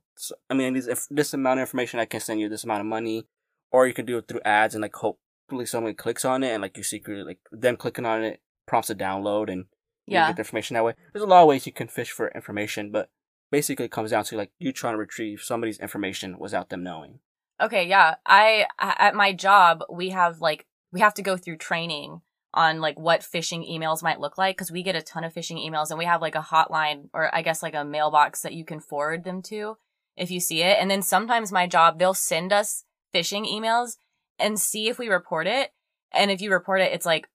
I mean, this, if this amount of information, I can send you this amount of money." Or you can do it through ads, and like hopefully someone clicks on it, and like you secretly like them clicking on it prompts a download, and you yeah. get the information that way. There's a lot of ways you can fish for information, but basically it comes down to like you trying to retrieve somebody's information without them knowing. Okay, yeah. I at my job, we have like we have to go through training on like what phishing emails might look like because we get a ton of phishing emails and we have like a hotline or I guess like a mailbox that you can forward them to if you see it. And then sometimes my job, they'll send us phishing emails and see if we report it. And if you report it, it's like,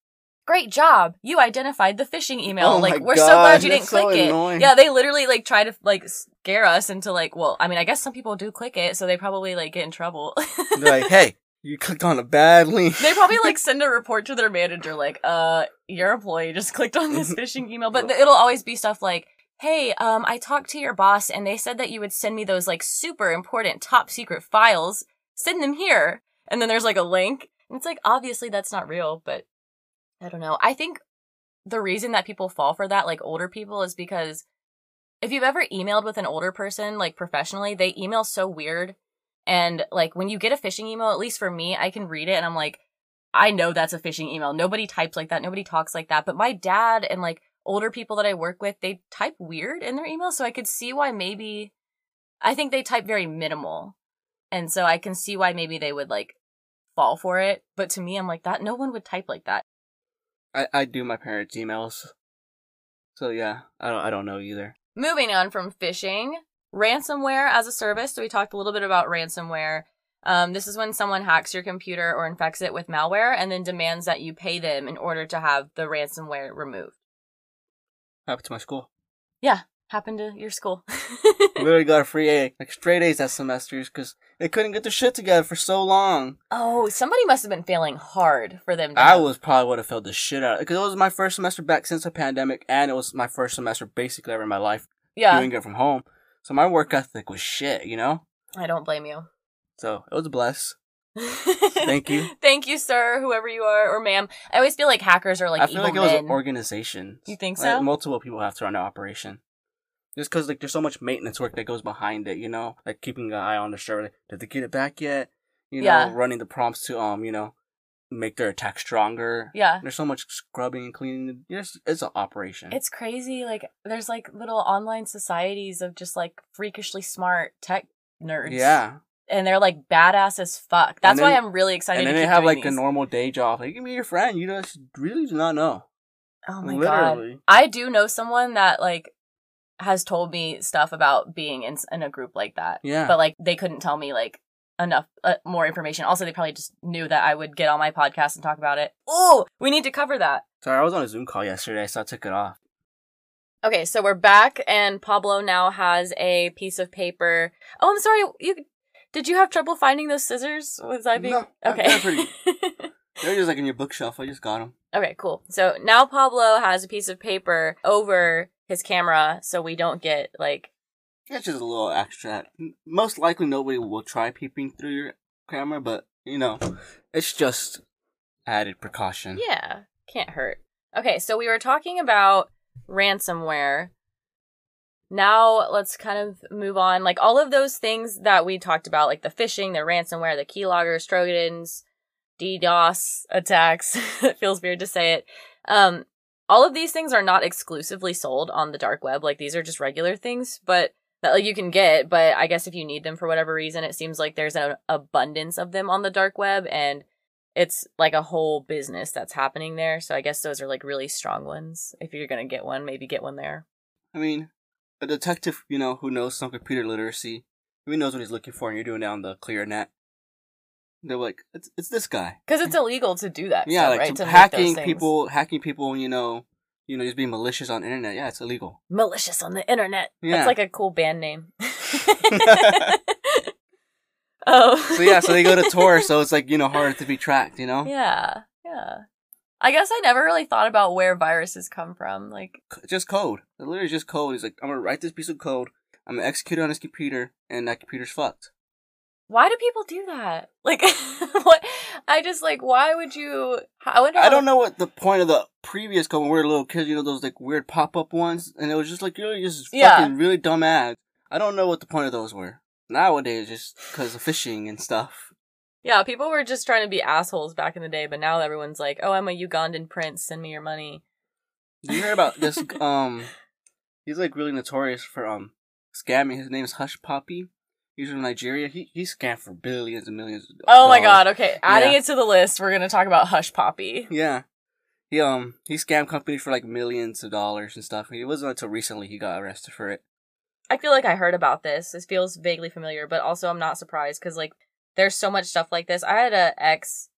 great job. You identified the phishing email. Oh like, we're so glad you didn't that's so click it. annoying. Yeah, they literally like try to like scare us into like, well, I mean, I guess some people do click it, so they probably like get in trouble. They're like, hey, you clicked on a bad link. they probably like send a report to their manager like uh your employee just clicked on this phishing email but it'll always be stuff like hey um i talked to your boss and they said that you would send me those like super important top secret files. Send them here. And then there's like a link. And it's like obviously that's not real but i don't know. I think the reason that people fall for that like older people is because if you've ever emailed with an older person like professionally they email so weird and like when you get a phishing email, at least for me, I can read it and I'm like, I know that's a phishing email. Nobody types like that. Nobody talks like that. But my dad and like older people that I work with, they type weird in their emails. So I could see why maybe I think they type very minimal. And so I can see why maybe they would like fall for it. But to me, I'm like that. No one would type like that. I, I do my parents' emails. So yeah, I don't I don't know either. Moving on from phishing, ransomware as a service. So we talked a little bit about ransomware. Um, this is when someone hacks your computer or infects it with malware and then demands that you pay them in order to have the ransomware removed. Happened to my school. Yeah, happened to your school. Literally got a free A, like straight A's that semesters because they couldn't get their shit together for so long. oh, somebody must have been failing hard for them to I was probably would have failed the shit out because it was my first semester back since the pandemic, and it was my first semester basically ever in my life Yeah, doing it from home. So my work ethic was shit, you know. I don't blame you. So it was a bless. Thank you. Thank you, sir, whoever you are, or ma'am. I always feel like hackers are like I feel evil like it was men. an organization. You think Like, so? multiple people have to run an operation. Just because like there's so much maintenance work that goes behind it, you know, like keeping an eye on the server. Like, did they get it back yet? You know, Yeah. running the prompts to um, you know, make their attack stronger. yeah. There's so much scrubbing and cleaning. Yes, it's an operation. It's crazy. Like, there's like little online societies of just like freakishly smart tech nerds. yeah, And they're like badass as fuck. That's then- why I'm really excited and then they have like a normal day job. Like, give me your friend. You just really do not know. Oh my god. I do know someone that like has told me stuff about being in in a group like that. Yeah. But like they couldn't tell me like enough uh, more information. Also, they probably just knew that I would get on my podcast and talk about it. Oh, we need to cover that. Sorry, I was on a Zoom call yesterday, so I took it off. Okay, so we're back, and Pablo now has a piece of paper. Oh, I'm sorry. You did you have trouble finding those scissors? Was I being No, okay? pretty- They're just like in your bookshelf. I just got them. okay, cool. So now Pablo has a piece of paper over his camera, so we don't get like It's just a little extra. Most likely, nobody will try peeping through your camera, but you know, it's just added precaution. yeah, can't hurt. Okay, so we were talking about ransomware. Now let's kind of move on. Like all of those things that we talked about, like the phishing, the ransomware, the keyloggers, trojans, DDoS attacks. it feels weird to say it. Um, all of these things are not exclusively sold on the dark web. Like these are just regular things, but that like you can get, but I guess if you need them for whatever reason, it seems like there's an abundance of them on the dark web and it's like a whole business that's happening there. So I guess those are like really strong ones. If you're gonna get one, maybe get one there. I mean, a detective, you know, who knows some computer literacy, he knows what he's looking for, and you're doing it on the clear net. They're like, it's it's this guy. Because it's illegal to do that. Yeah, like right? to To hacking people, hacking people, you know, you know, just being malicious on the internet. Yeah, it's illegal. malicious on the internet. Yeah. That's like a cool band name. oh. So yeah, so they go to Tor, so it's like you know harder to be tracked. You know, yeah, yeah. I guess I never really thought about where viruses come from. Like, just code. It's literally just code. He's like, I'm gonna write this piece of code. I'm gonna execute it on his computer, and that computer's fucked. Why do people do that? Like, what? I just like, why would you? I wonder. I don't know what the point of the previous when we were little kids. You know those like weird pop up ones, and it was just like really just Yeah. fucking really dumb ads. I don't know what the point of those were. Nowadays, just because of phishing and stuff. Yeah, people were just trying to be assholes back in the day, but now everyone's like, "Oh, I'm a Ugandan prince. Send me your money." Did you hear about this? Um, he's like really notorious for um scamming. His name is Hushpuppi. He's from Nigeria. He he scammed for billions and millions. Of dollars. Oh my god. Okay, adding Yeah. it to the list, we're gonna talk about Hushpuppi. Yeah. He um he scammed companies for like millions of dollars and stuff. It wasn't until recently he got arrested for it. I feel like I heard about this. This feels vaguely familiar, but also I'm not surprised because like there's so much stuff like this. I had a ex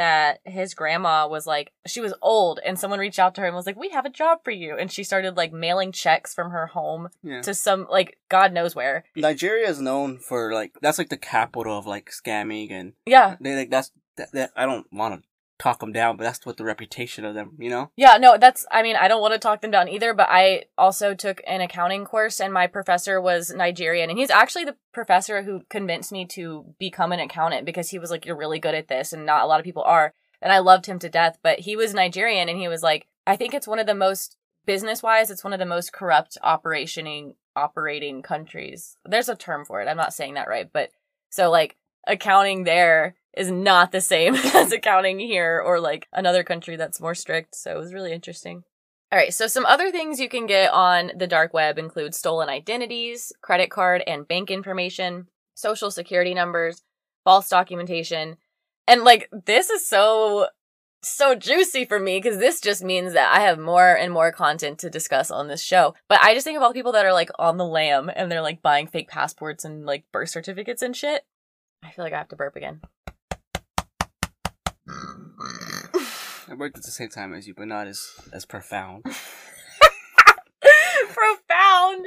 that his grandma was like she was old and someone reached out to her and was like, "We have a job for you." And she started like mailing checks from her home Yeah. to some like god knows where. Nigeria is known for like that's like the capital of like scamming and Yeah. they like that's that, that I don't want to talk them down, but that's what the reputation of them, you know. Yeah, no, that's I mean, I don't want to talk them down either, but I also took an accounting course and my professor was Nigerian and he's actually the professor who convinced me to become an accountant because he was like you're really good at this and not a lot of people are. And I loved him to death, but he was Nigerian and he was like I think it's one of the most business-wise it's one of the most corrupt operationing operating countries. There's a term for it. I'm not saying that right, but so like accounting there is not the same as accounting here or like another country that's more strict. So it was really interesting. All right, so some other things you can get on the dark web include stolen identities, credit card and bank information, social security numbers, false documentation. And like this is so so juicy for me because this just means that I have more and more content to discuss on this show. But I just think of all the people that are like on the lam and they're like buying fake passports and like birth certificates and shit. I feel like I have to burp again. I worked at the same time as you, but not as as profound. Profound.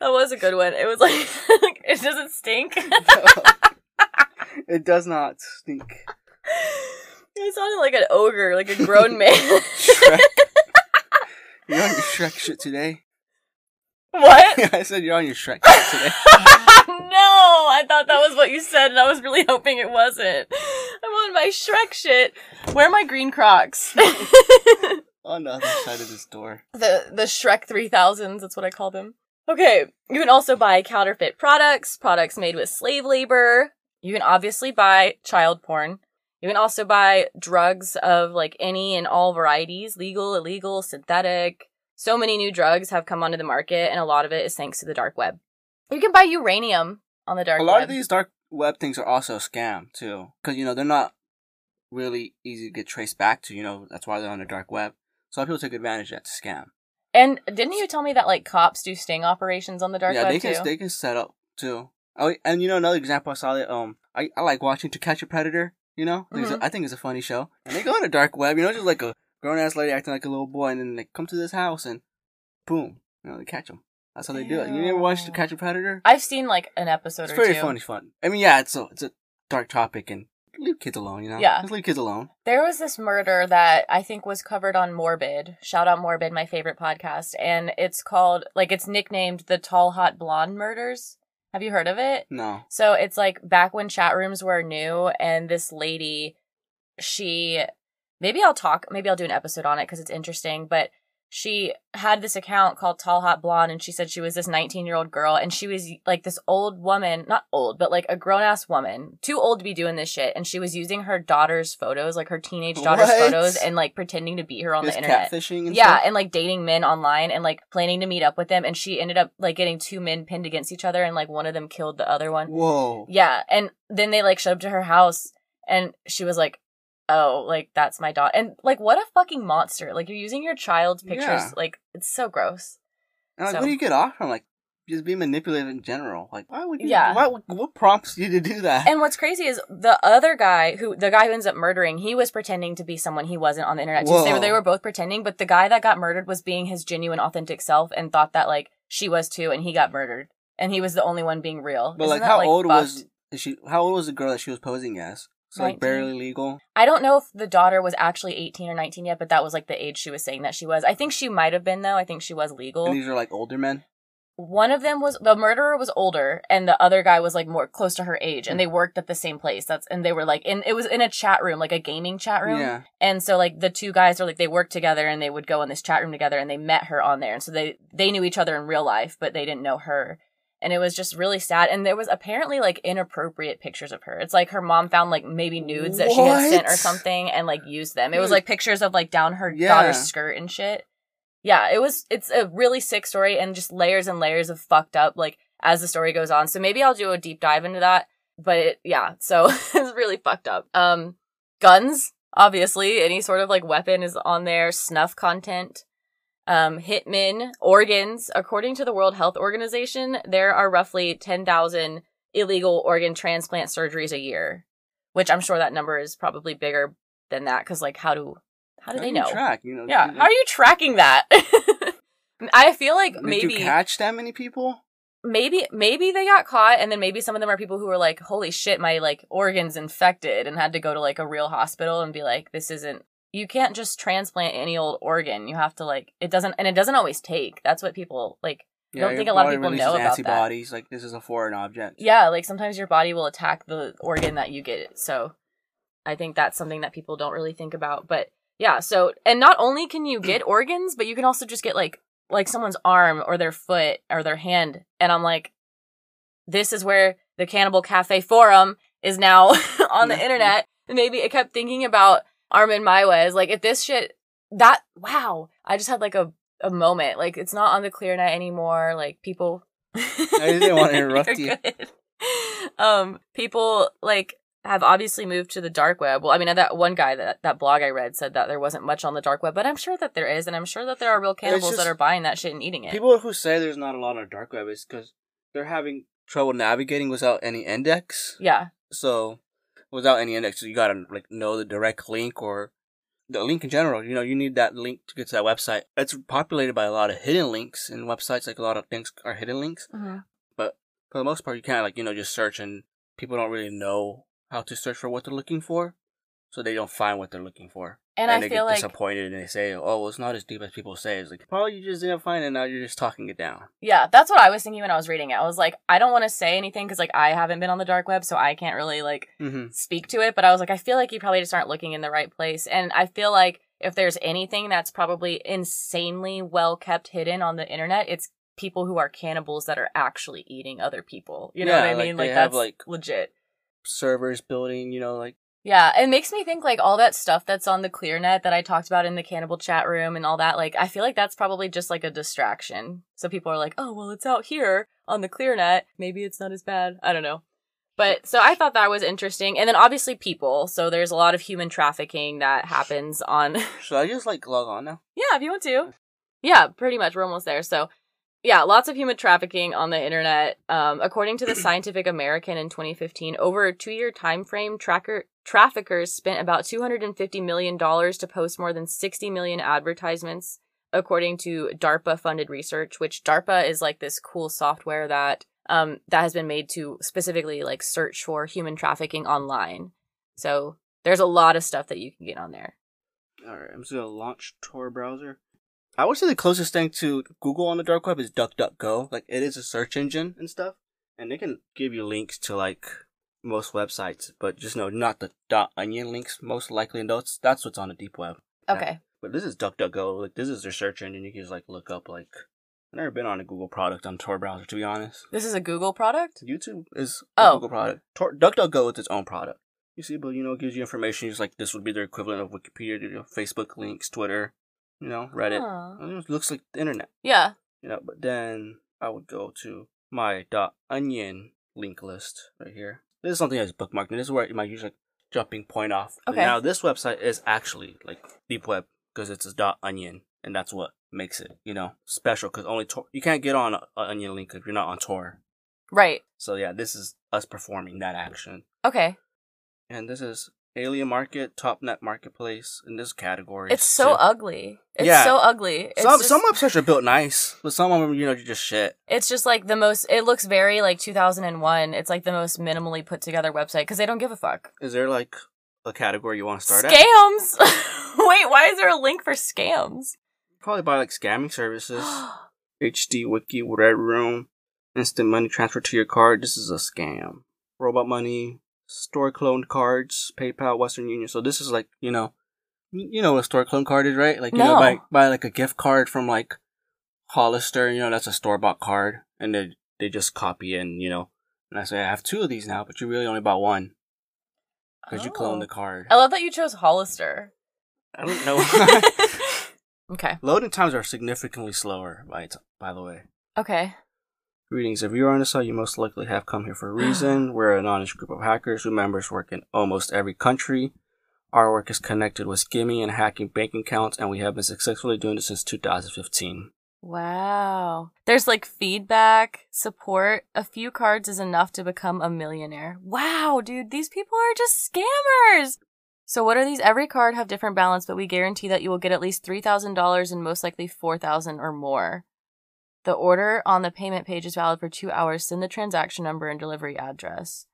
That was a good one. It was like, it doesn't stink. it does not stink. it sounded like an ogre, like a grown man. Shrek. You're on your Shrek shit today. what? I said you're on your Shrek shit today. No, I thought that was what you said, and I was really hoping it wasn't. I'm on my Shrek shit. Where are my green Crocs? on the other side of this door. the the Shrek 3000s, that's what I call them. Okay, you can also buy counterfeit products, products made with slave labor. You can obviously buy child porn. You can also buy drugs of like any and all varieties, legal, illegal, synthetic. So many new drugs have come onto the market and a lot of it is thanks to the dark web. You can buy uranium on the dark web. a lot web. of these dark web things are also a scam too, because you know they're not really easy to get traced back to. You know that's why they're on the dark web. So a lot of people take advantage of that to scam. and didn't you tell me that like cops do sting operations on the dark yeah, web they too? can they can set up too. Oh, and you know another example I saw that um I, I like watching To Catch a Predator. You know, I think, it's a, I think it's a funny show. And they go on the dark web. You know, just like a grown ass lady acting like a little boy, and then they come to this house and boom, you know, they catch them. That's how they do it. You ever watch To Ew. Catch a Predator? I've seen like an episode It's or very two. funny, fun. I mean, yeah, it's a it's a dark topic, and leave kids alone. You know, Yeah. just leave kids alone. There was this murder that I think was covered on Morbid. Shout out Morbid, my favorite podcast. And it's called, like, it's nicknamed the Tall Hot Blonde Murders. Have you heard of it? No. So it's like back when chat rooms were new, and this lady, she, maybe I'll talk, maybe I'll do an episode on it because it's interesting, but she had this account called Tall Hot Blonde, and she said she was this 19 year old girl, and she was like this old woman, not old, but like a grown ass woman, too old to be doing this shit, and she was using her daughter's photos, like her teenage daughter's What? photos, and like pretending to beat her on Just the internet. catfishing and Yeah, stuff? and like dating men online and like planning to meet up with them, and she ended up like getting two men pinned against each other, and like one of them killed the other one. Whoa. Yeah, and then they like showed up to her house, and she was like, "Oh, like that's my daughter," and like what a fucking monster! Like you're using your child's pictures, Yeah. like it's so gross. And, like, So- what do you get off from? Like, just being manipulated in general. Like, why would you? Yeah. Why, what prompts you to do that? And what's crazy is the other guy who the guy who ends up murdering, he was pretending to be someone he wasn't on the internet. So they were Whoa. they were both pretending, but the guy that got murdered was being his genuine, authentic self and thought that like she was too, and he got murdered, and he was the only one being real. but Isn't like, that, how old fucked? was she? How old was the girl that she was posing as? So like barely legal. I don't know if the daughter was actually 18 or 19 yet, but that was like the age she was saying that she was. I think she might have been though. I think she was legal. And these are like older men. One of them was the murderer was older and the other guy was like more close to her age and hmm. they worked at the same place. That's and they were like in it was in a chat room, like a gaming chat room. Yeah. And so like the two guys are like they worked together and they would go in this chat room together and they met her on there. And so they they knew each other in real life, but they didn't know her. And it was just really sad. And there was apparently like inappropriate pictures of her. It's like her mom found like maybe nudes that she had sent or something and like used them. It was like pictures of like down her Yeah. daughter's skirt and shit. Yeah, it was it's a really sick story and just layers and layers of fucked up like as the story goes on. So maybe I'll do a deep dive into that. But it, yeah, so it's really fucked up. Um guns, obviously, any sort of like weapon is on there, snuff content. Um, hitmen, organs. According to the World Health Organization, there are roughly 10,000 illegal organ transplant surgeries a year, which I'm sure that number is probably bigger than that because, like, how do how do they you know? Track. You know. Yeah, how are you tracking that? I feel like Did maybe you catch that many people? maybe maybe they got caught and then maybe some of them are people who were like holy shit my like organs infected and had to go to like a real hospital and be like this isn't you can't just transplant any old organ you have to like it doesn't and it doesn't always take that's what people like I don't think a lot of people know about that. antibodies. Like this is a foreign object. yeah like sometimes your body will attack the organ that you get so i think that's something that people don't really think about but yeah so and not only can you get organs but you can also just get like like someone's arm or their foot or their hand and i'm like this is where the cannibal cafe forum is now on the internet maybe i kept thinking about Armin Meiwes like if this shit that wow. I just had like a a moment. Like it's not on the clear net anymore. Like people I didn't wanna interrupt You're good. um people like have obviously moved to the dark web. Well i mean that one guy that that blog i read said that there wasn't much on the dark web but i'm sure that there is and i'm sure that there are real cannibals just- that are buying that shit and eating it. People who say there's not a lot on dark web is because they're having trouble navigating without any index. yeah. So without any index, you gotta like know the direct link or the link in general. You know, you need that link to get to that website. It's populated by a lot of hidden links in websites. Like a lot of things are hidden links. Uh-huh. But for the most part, you can't like you know just search, and people don't really know how to search for what they're looking for, so they don't find what they're looking for. and, i they feel get like disappointed and they say, "Oh, well, it's not as deep as people say." It's like probably you just didn't find it. Now you're just talking it down. Yeah, that's what I was thinking when I was reading it. I was like, I don't want to say anything because like I haven't been on the dark web, so I can't really like Mm-hmm. speak to it. But I was like, I feel like you probably just aren't looking in the right place, and I feel like if there's anything that's probably insanely well kept hidden on the internet, it's people who are cannibals that are actually eating other people. You know Yeah, what I mean? Like have, that's like- legit. Servers building, you know, like Yeah, it makes me think like all that stuff that's on the ClearNet that I talked about in the cannibal chat room and all that. Like, I feel like that's probably just like a distraction. So people are like, oh, well, it's out here on the ClearNet. Maybe it's not as bad. I don't know. But so I thought that was interesting. And then obviously people. So there's a lot of human trafficking that happens on. should I just like log on now? yeah, if you want to. Yeah, pretty much. We're almost there. So yeah, lots of human trafficking on the internet. Um, according to the Scientific American in 2015, over a two-year time frame, tracker traffickers spent about 250 million dollars to post more than 60 million advertisements, according to DARPA-funded research. Which DARPA is like this cool software that um, that has been made to specifically like search for human trafficking online. So there's a lot of stuff that you can get on there. All right, I'm just gonna launch Tor browser. I would say the closest thing to Google on the dark web is DuckDuckGo. Like it is a search engine and stuff, and they can give you links to like most websites, but just know not the dot onion links most likely, and that's that's what's on the deep web. Okay. But this is DuckDuckGo. Like this is their search engine. You can just like look up like. I've never been on a Google product on Tor browser to be honest. This is a Google product? YouTube is a Oh. Google product. Tor, DuckDuckGo is its own product. You see, but you know, it gives you information. It's like this would be their equivalent of Wikipedia, you know, Facebook links, Twitter, you know, Reddit. Huh. It looks like the internet. Yeah. you know but then i would go to my dot onion link list right here this is something that's bookmarked and this is where my usual jumping point off And Okay. now this website is actually like deep web because it's a dot onion and that's what makes it you know special because only tor- you can't get on a, a onion link if you're not on tor Right. so yeah this is us performing that action Okay. and this is alien market topnet marketplace in this category It's so ugly. It's Yeah. so ugly. It's some just, some websites are built nice but some of them you know you just shit it's just like the most it looks very like 2001. It's like the most minimally put together website cuz they don't give a fuck. is there like a category you want to start at Scams. Wait, why is there a link for scams? Probably by like scamming services. HD Wiki, Red Room, instant money transfer to your card. This is a scam. Robot money, store cloned cards, PayPal, Western Union. So this is like you know, you know what a store clone card is, right? Like you know, No. buy buy like a gift card from like Hollister. You know, that's a store bought card, and they they just copy and You know, and I say I have two of these now, but you really only bought one because you cloned the Oh. card. I love that you chose Hollister. I don't know. okay. Loading times are significantly slower. By t- by the way. Okay. Greetings. If you are on the site, you most likely have come here for a reason. We're an honest group of hackers whose members work in almost every country. Our work is connected with skimming and hacking bank accounts, and we have been successfully doing this since 2015. Wow. There's like feedback, support. A few cards is enough to become a millionaire. Wow, dude, these people are just scammers. So what are these? Every card have different balance, but we guarantee that you will get at least $3,000 and most likely 4000 or more. The order on the payment page is valid for 2 hours. Send the transaction number and delivery address.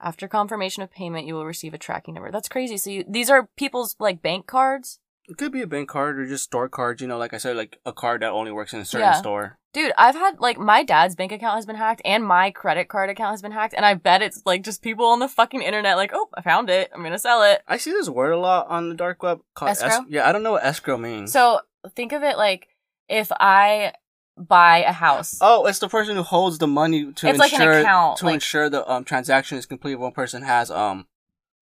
After confirmation of payment, you will receive a tracking number. That's crazy. So you, these are people's like bank cards? It could be a bank card or just store cards, you know, like I said, like a card that only works in a certain Yeah. store. Dude, I've had like my dad's bank account has been hacked and my credit card account has been hacked, and I bet it's like just people on the fucking internet like, oh, I found it, I'm gonna sell it. I see this word a lot on the dark web called Escrow? es- yeah, I don't know what escrow means. So think of it like if I buy a house. oh, it's the person who holds the money to It's like ensure account, to like- ensure the um transaction is complete. One person has um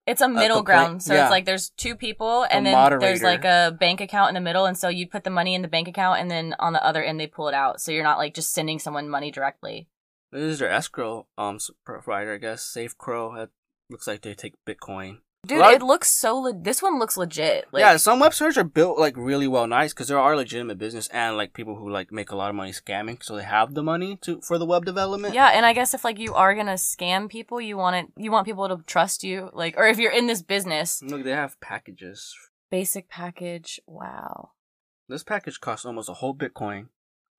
It's a middle complaint- ground. So yeah. it's like there's two people and A then there's like a bank account in the middle and so you'd put the money in the bank account and then on the other end they pull it out. So you're not like just sending someone money directly. This is their escrow um provider, I guess. SafeCrow. It looks like they take Bitcoin. Dude, I- it looks so le- this one looks legit. Like yeah, some websites are built like really well, nice because there are legitimate business and like people who like make a lot of money scamming, so they have the money to for the web development. Yeah, and I guess if like you are gonna scam people, you want it you want people to trust you, like or if you're in this business. Look, they have packages. Basic package, wow. This package costs almost a whole Bitcoin.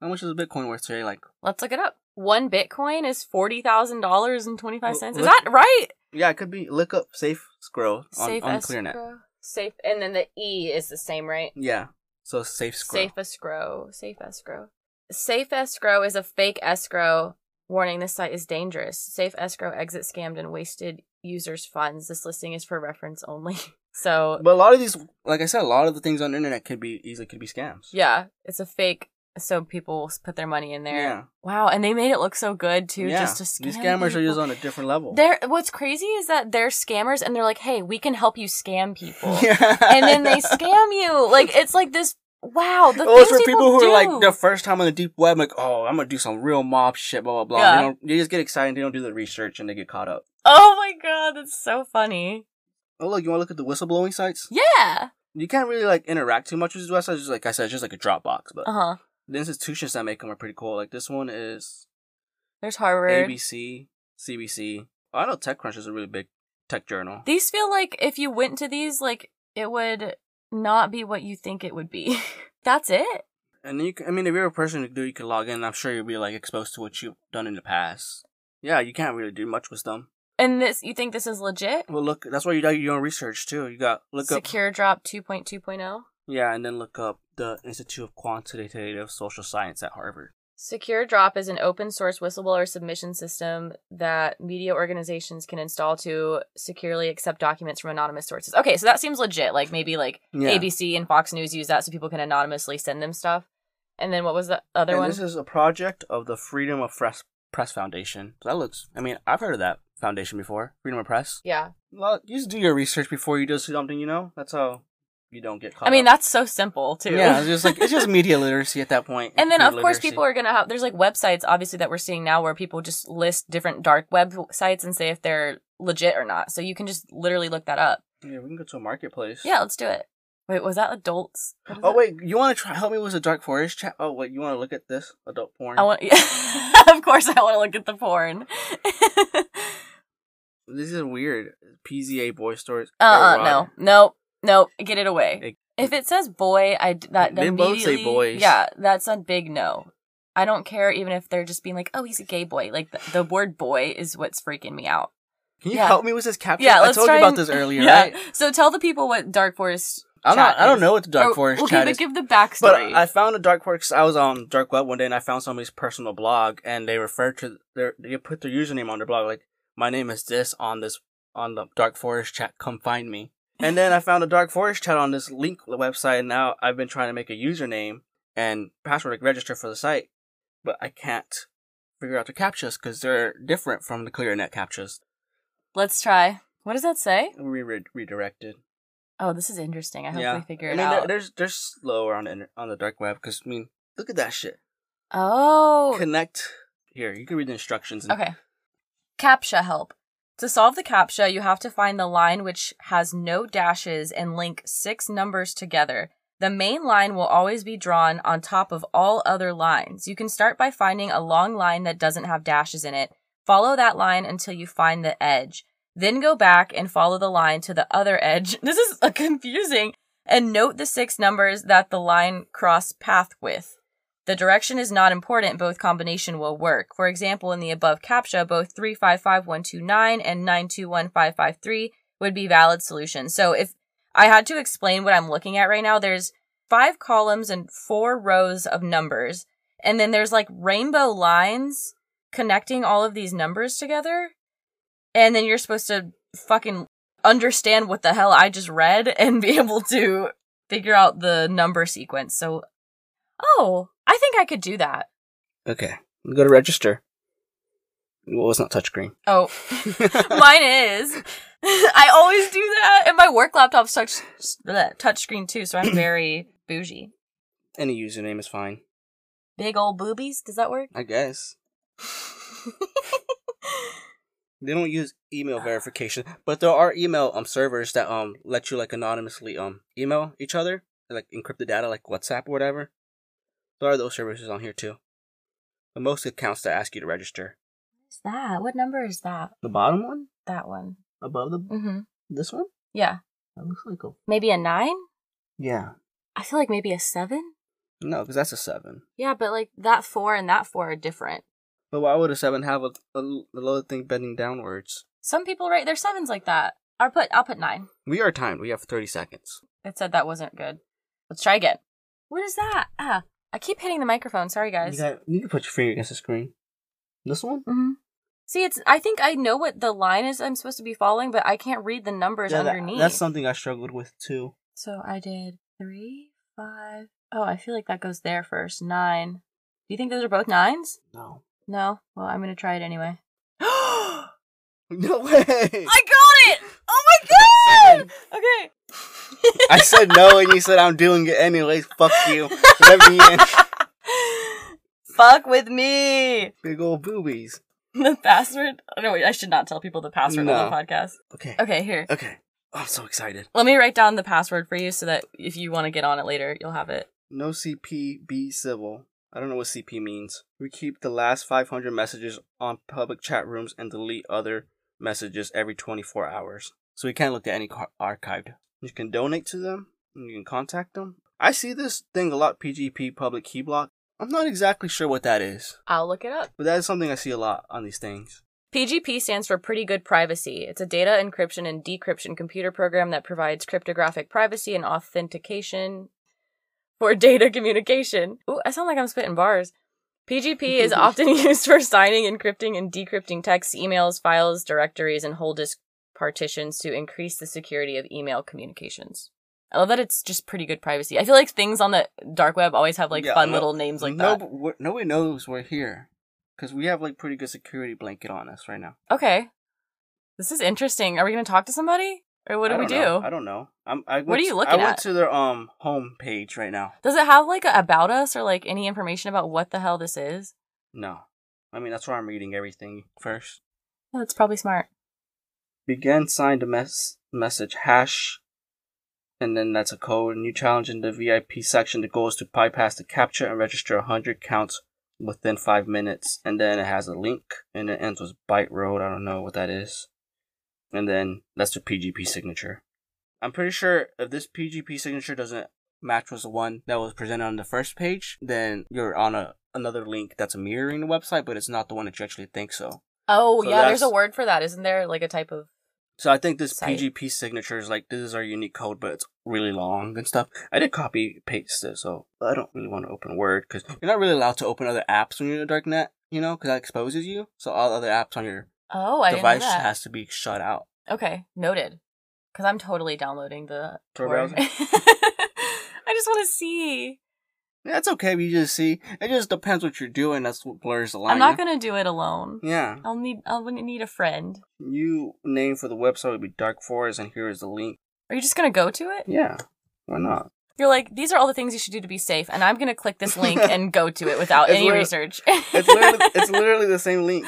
How much is a Bitcoin worth today? Like, Let's look it up. One Bitcoin is forty thousand dollars and twenty five cents. Is Look- that right? yeah, it could be. Look up Safe Scroll on, Safe on ClearNet. escrow. Safe, and then the E is the same, right? Yeah, so Safe Scroll. Safe escrow. Safe escrow. Safe escrow is a fake escrow. Warning: This site is dangerous. Safe escrow exit scammed and wasted users' funds. This listing is for reference only. So But a lot of these, like I said, a lot of the things on the internet could be easily could be scams. Yeah, it's a fake. So people put their money in there. Yeah. Wow, and they made it look so good too, yeah. just to scam. These scammers are people. just on a different level. They're what's crazy is that they're scammers and they're like, "Hey, we can help you scam people," yeah. and then they scam you. Like it's like this. Wow, the Oh, it's for people who do. are like the first time on the deep web, like, oh, I'm gonna do some real mob shit, blah blah blah. Yeah. They don't. They just get excited. They don't do the research, and they get caught up. oh my god, that's so funny. Oh look, you want to look at the whistleblowing sites? Yeah. You can't really like interact too much with these websites. Just like I said, it's just like a Dropbox. But Uh huh. The institutions that make them are pretty cool. Like this one is There's Harvard. ABC, CBC. I know TechCrunch is a really big tech journal. These feel like if you went to these, like it would not be what you think it would be. that's it. And you, can, I mean, if you're a person who do, you can log in. I'm sure you'll be like exposed to what you've done in the past. Yeah, you can't really do much with them. And this, you think this is legit? Well, look, that's why you do your own research too. You got look up, Secure Drop 2.2.0. yeah, and then look up the Institute of Quantitative Social Science at Harvard. Secure Drop is an open source whistleblower submission system that media organizations can install to securely accept documents from anonymous sources. Okay, so that seems legit. Like maybe like Yeah. ABC and Fox News use that so people can anonymously send them stuff. And then what was the other and one? this is a project of the Freedom of Press Press Foundation. So that looks. I mean, I've heard of that foundation before. Freedom of Press. yeah. Well, you just do your research before you do something. You know, that's how you don't get caught. I mean, up. that's so simple too. yeah, it's just like it's just media literacy at that point. And then, of course, literacy. people are going to have, there's like websites, obviously, that we're seeing now where people just list different dark web sites and say if they're legit or not. So you can just literally look that up. Yeah, we can go to a marketplace. Yeah, let's do it. Wait, was that adults? Oh that? wait, you want to try help me with the Dark Forest chat? Oh wait, you want to look at this adult porn? I want, yeah. of course, I want to look at the porn. This is weird. PZA boy stories. uh, uh no, no, no, get it away. It- if it says boy, I that They both say boys. Yeah, that's a big no. I don't care even if they're just being like, oh, he's a gay boy. Like the, the word boy is what's freaking me out. Can you Yeah. help me with this caption? Yeah, I told you about and- this earlier, yeah. right? So tell the people what Dark Forest. I'm not. I don't know what the Dark Oh, Forest okay, chat but is. give the backstory. But. I found a Dark Forest. I was on Dark Web one day and I found somebody's personal blog, and they referred to their. They put their username on their blog, like my name is this on this on the Dark Forest chat. Come find me. And then I found a Dark Forest chat on this link website, and now I've been trying to make a username and password to register for the site, but I can't figure out the captchas because they're different from the ClearNet captchas. Let's try. What does that say? We re- redirected. Oh, this is interesting. I hope yeah, we figure I it mean, they're, out. they're they're slower on the on the dark web because I mean, look at that shit. Oh, Connect here. You can read the instructions. and- okay. CAPTCHA help. To solve the CAPTCHA, you have to find the line which has no dashes and link six numbers together. The main line will always be drawn on top of all other lines. You can start by finding a long line that doesn't have dashes in it. Follow that line until you find the edge. Then go back and follow the line to the other edge. This is confusing. And note the six numbers that the line cross path with. The direction is not important, both combination will work. For example, in the above CAPTCHA, both 355129 and 921553 would be valid solutions. So if I had to explain what I'm looking at right now, there's five columns and four rows of numbers. And then there's like rainbow lines connecting all of these numbers together. And then you're supposed to fucking understand what the hell I just read and be able to figure out the number sequence. So, oh, I think I could do that. Okay. Go to register. Well, it's not touchscreen. Oh, mine is. I always do that, and my work laptop's touch touchscreen too, so I'm very bougie. Any username is fine. Big old boobies. Does that work? I guess. They don't use email verification, but there are email um servers that um let you like anonymously um email each other, like encrypted data, like WhatsApp or whatever. There are those services on here too. But most accounts that ask you to register. What's that? What number is that? The bottom one That one. above the Mm-hmm. this one. Yeah. That looks like a Maybe a nine? yeah. I feel like maybe a seven. No, because that's a seven. Yeah, but like that four and that four are different. But why would a seven have a, a, a little thing bending downwards? Some people write their sevens like that. I'll put I'll put nine. We are timed. We have thirty seconds. It said that wasn't good. Let's try again. What is that? Ah, I keep hitting the microphone. Sorry, guys. You, got, you can put your finger against the screen. This one? hmm See, it's. I think I know what the line is I'm supposed to be following, but I can't read the numbers Yeah, that- underneath. that's something I struggled with too. So I did three, five. Oh, I feel like that goes there first. Nine. Do you think those are both nines? No. No. Well, I'm gonna try it anyway. No way! I got it! Oh my god! Okay. I said no, and you said I'm doing it anyways. Fuck you. Let me in. Fuck with me. Big old boobies. The password. Oh, no, wait, I should not tell people the password No. on the podcast. Okay. Okay, here. Okay. Oh, I'm so excited. Let me write down the password for you so that if you want to get on it later, you'll have it. No CP, be civil. I don't know what CP means. We keep the last 500 messages on public chat rooms and delete other messages every 24 hours. So we can't look at any car- archived. You can donate to them. And you can contact them. I see this thing a lot. PGP public key block. I'm not exactly sure what that is, I'll look it up. but that is something I see a lot on these things. PGP stands for Pretty Good Privacy. It's a data encryption and decryption computer program that provides cryptographic privacy and authentication for data communication. Ooh, I sound like I'm spitting bars. PGP is often used for signing, encrypting, and decrypting text, emails, files, directories, and whole disk partitions to increase the security of email communications. I love that it's just pretty good privacy. I feel like things on the dark web always have like Yeah, fun no- little names like no, that. nobody knows we're here because we have like pretty good security blanket on us right now. Okay. This is interesting. Are we going to talk to somebody? Or what do we don't know. I don't know. I'm, I What are you to- at? I went to their um home page right now. Does it have like a about us or like any information about what the hell this is? No, I mean that's why I'm reading everything first. That's probably smart. Begin signed a mess message hash, and then that's a code. New challenge in the VIP section. The goal is to bypass the captcha and register 100 counts within five minutes. And then it has a link, and it ends with Byte Road. I don't know what that is. And then that's the PGP signature. I'm pretty sure if this PGP signature doesn't match with the one that was presented on the first page, then you're on a another link that's mirroring the website, but it's not the one that you actually think so. Oh, So yeah, there's a word for that, isn't there? Like a type of. So I think this Site. PGP signature is like this is our unique code, but it's really long and stuff. I did copy paste it, so I don't really want to open Word because you're not really allowed to open other apps when you're in the darknet, you know, because that exposes you. So all other apps on your Oh, I device has to be shut out. Okay, noted. Because I'm totally downloading the Tor. browser? I just want to see. It's okay. We just see. It just depends what you're doing. That's what blurs the line. I'm not gonna do it alone. Yeah, I'll need. I'll need a friend. you name for the website would be Dark Forest, and here is the link. Are you just gonna go to it? Yeah, why not? You're like, these are all the things you should do to be safe, and I'm gonna click this link and go to it without any research. It's literally, it's literally the same link.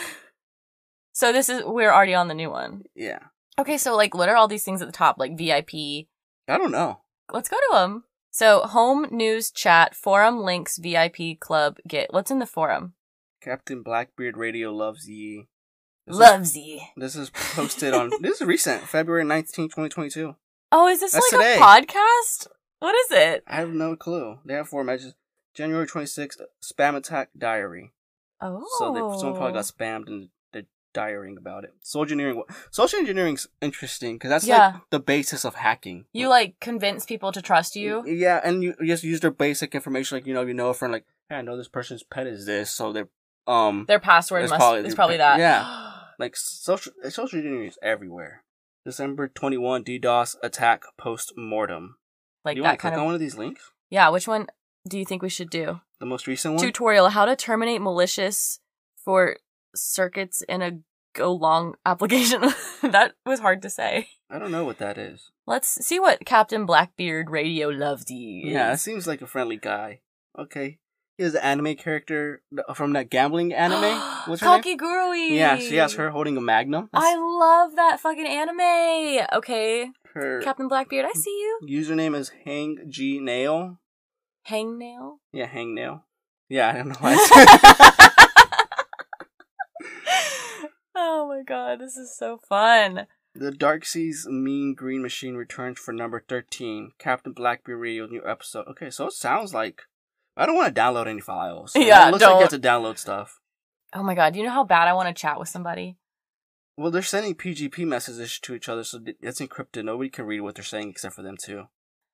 so this is we're already on the new one. Yeah, Okay, so like, what are all these things at the top, like VIP? I don't know. Let's go to them. So home news chat forum links VIP club get. What's in the forum? Captain Blackbeard Radio loves ye. This is- Loves ye. This is posted on. this is recent, February nineteenth, 2022. Oh, is this That's like today. a podcast? What is it? I have no clue. They have four messages. January 26th, spam attack diary. Oh, So they, someone probably got oh. spammed and diarying about it. Social engineering. Social engineering's interesting because that's Yeah. like the basis of hacking. you like convince people to trust you. Yeah, and you just use their basic information, like you know, you know, a friend, like, hey, I know this person's pet is this, so they're um, Their password It's must probably- is probably that. yeah. like social social engineering is everywhere. December 21 DDoS attack post mortem. like do you want that to click kind of. on one of these links? Yeah, which one do you think we should do? The most recent one? Tutorial: How to terminate malicious for circuits in a Golang application. that was hard to say. I don't know what that is. Let's see what Captain Blackbeard Radio loves you. Yeah, it seems like a friendly guy. Okay. He is an anime character from that gambling anime. What's her name? Kakegurui. Yeah, she has her holding a magnum. That's I love that fucking anime. Okay, her Captain Blackbeard, I see you. username is Hang G Nail. Hangnail. Yeah, Hang Nail. Yeah, I don't know why. Oh my god, this is so fun. The Dark Seas Mean Green Machine returns for number 13. Captain Blackbeard Radio new episode. Okay, so it sounds like. I don't want to download any files. Yeah, It looks like you have to download stuff. Oh my god, do you know how bad I want to chat with somebody? Well, they're sending PGP messages to each other, so it's encrypted. Nobody can read what they're saying except for them, too.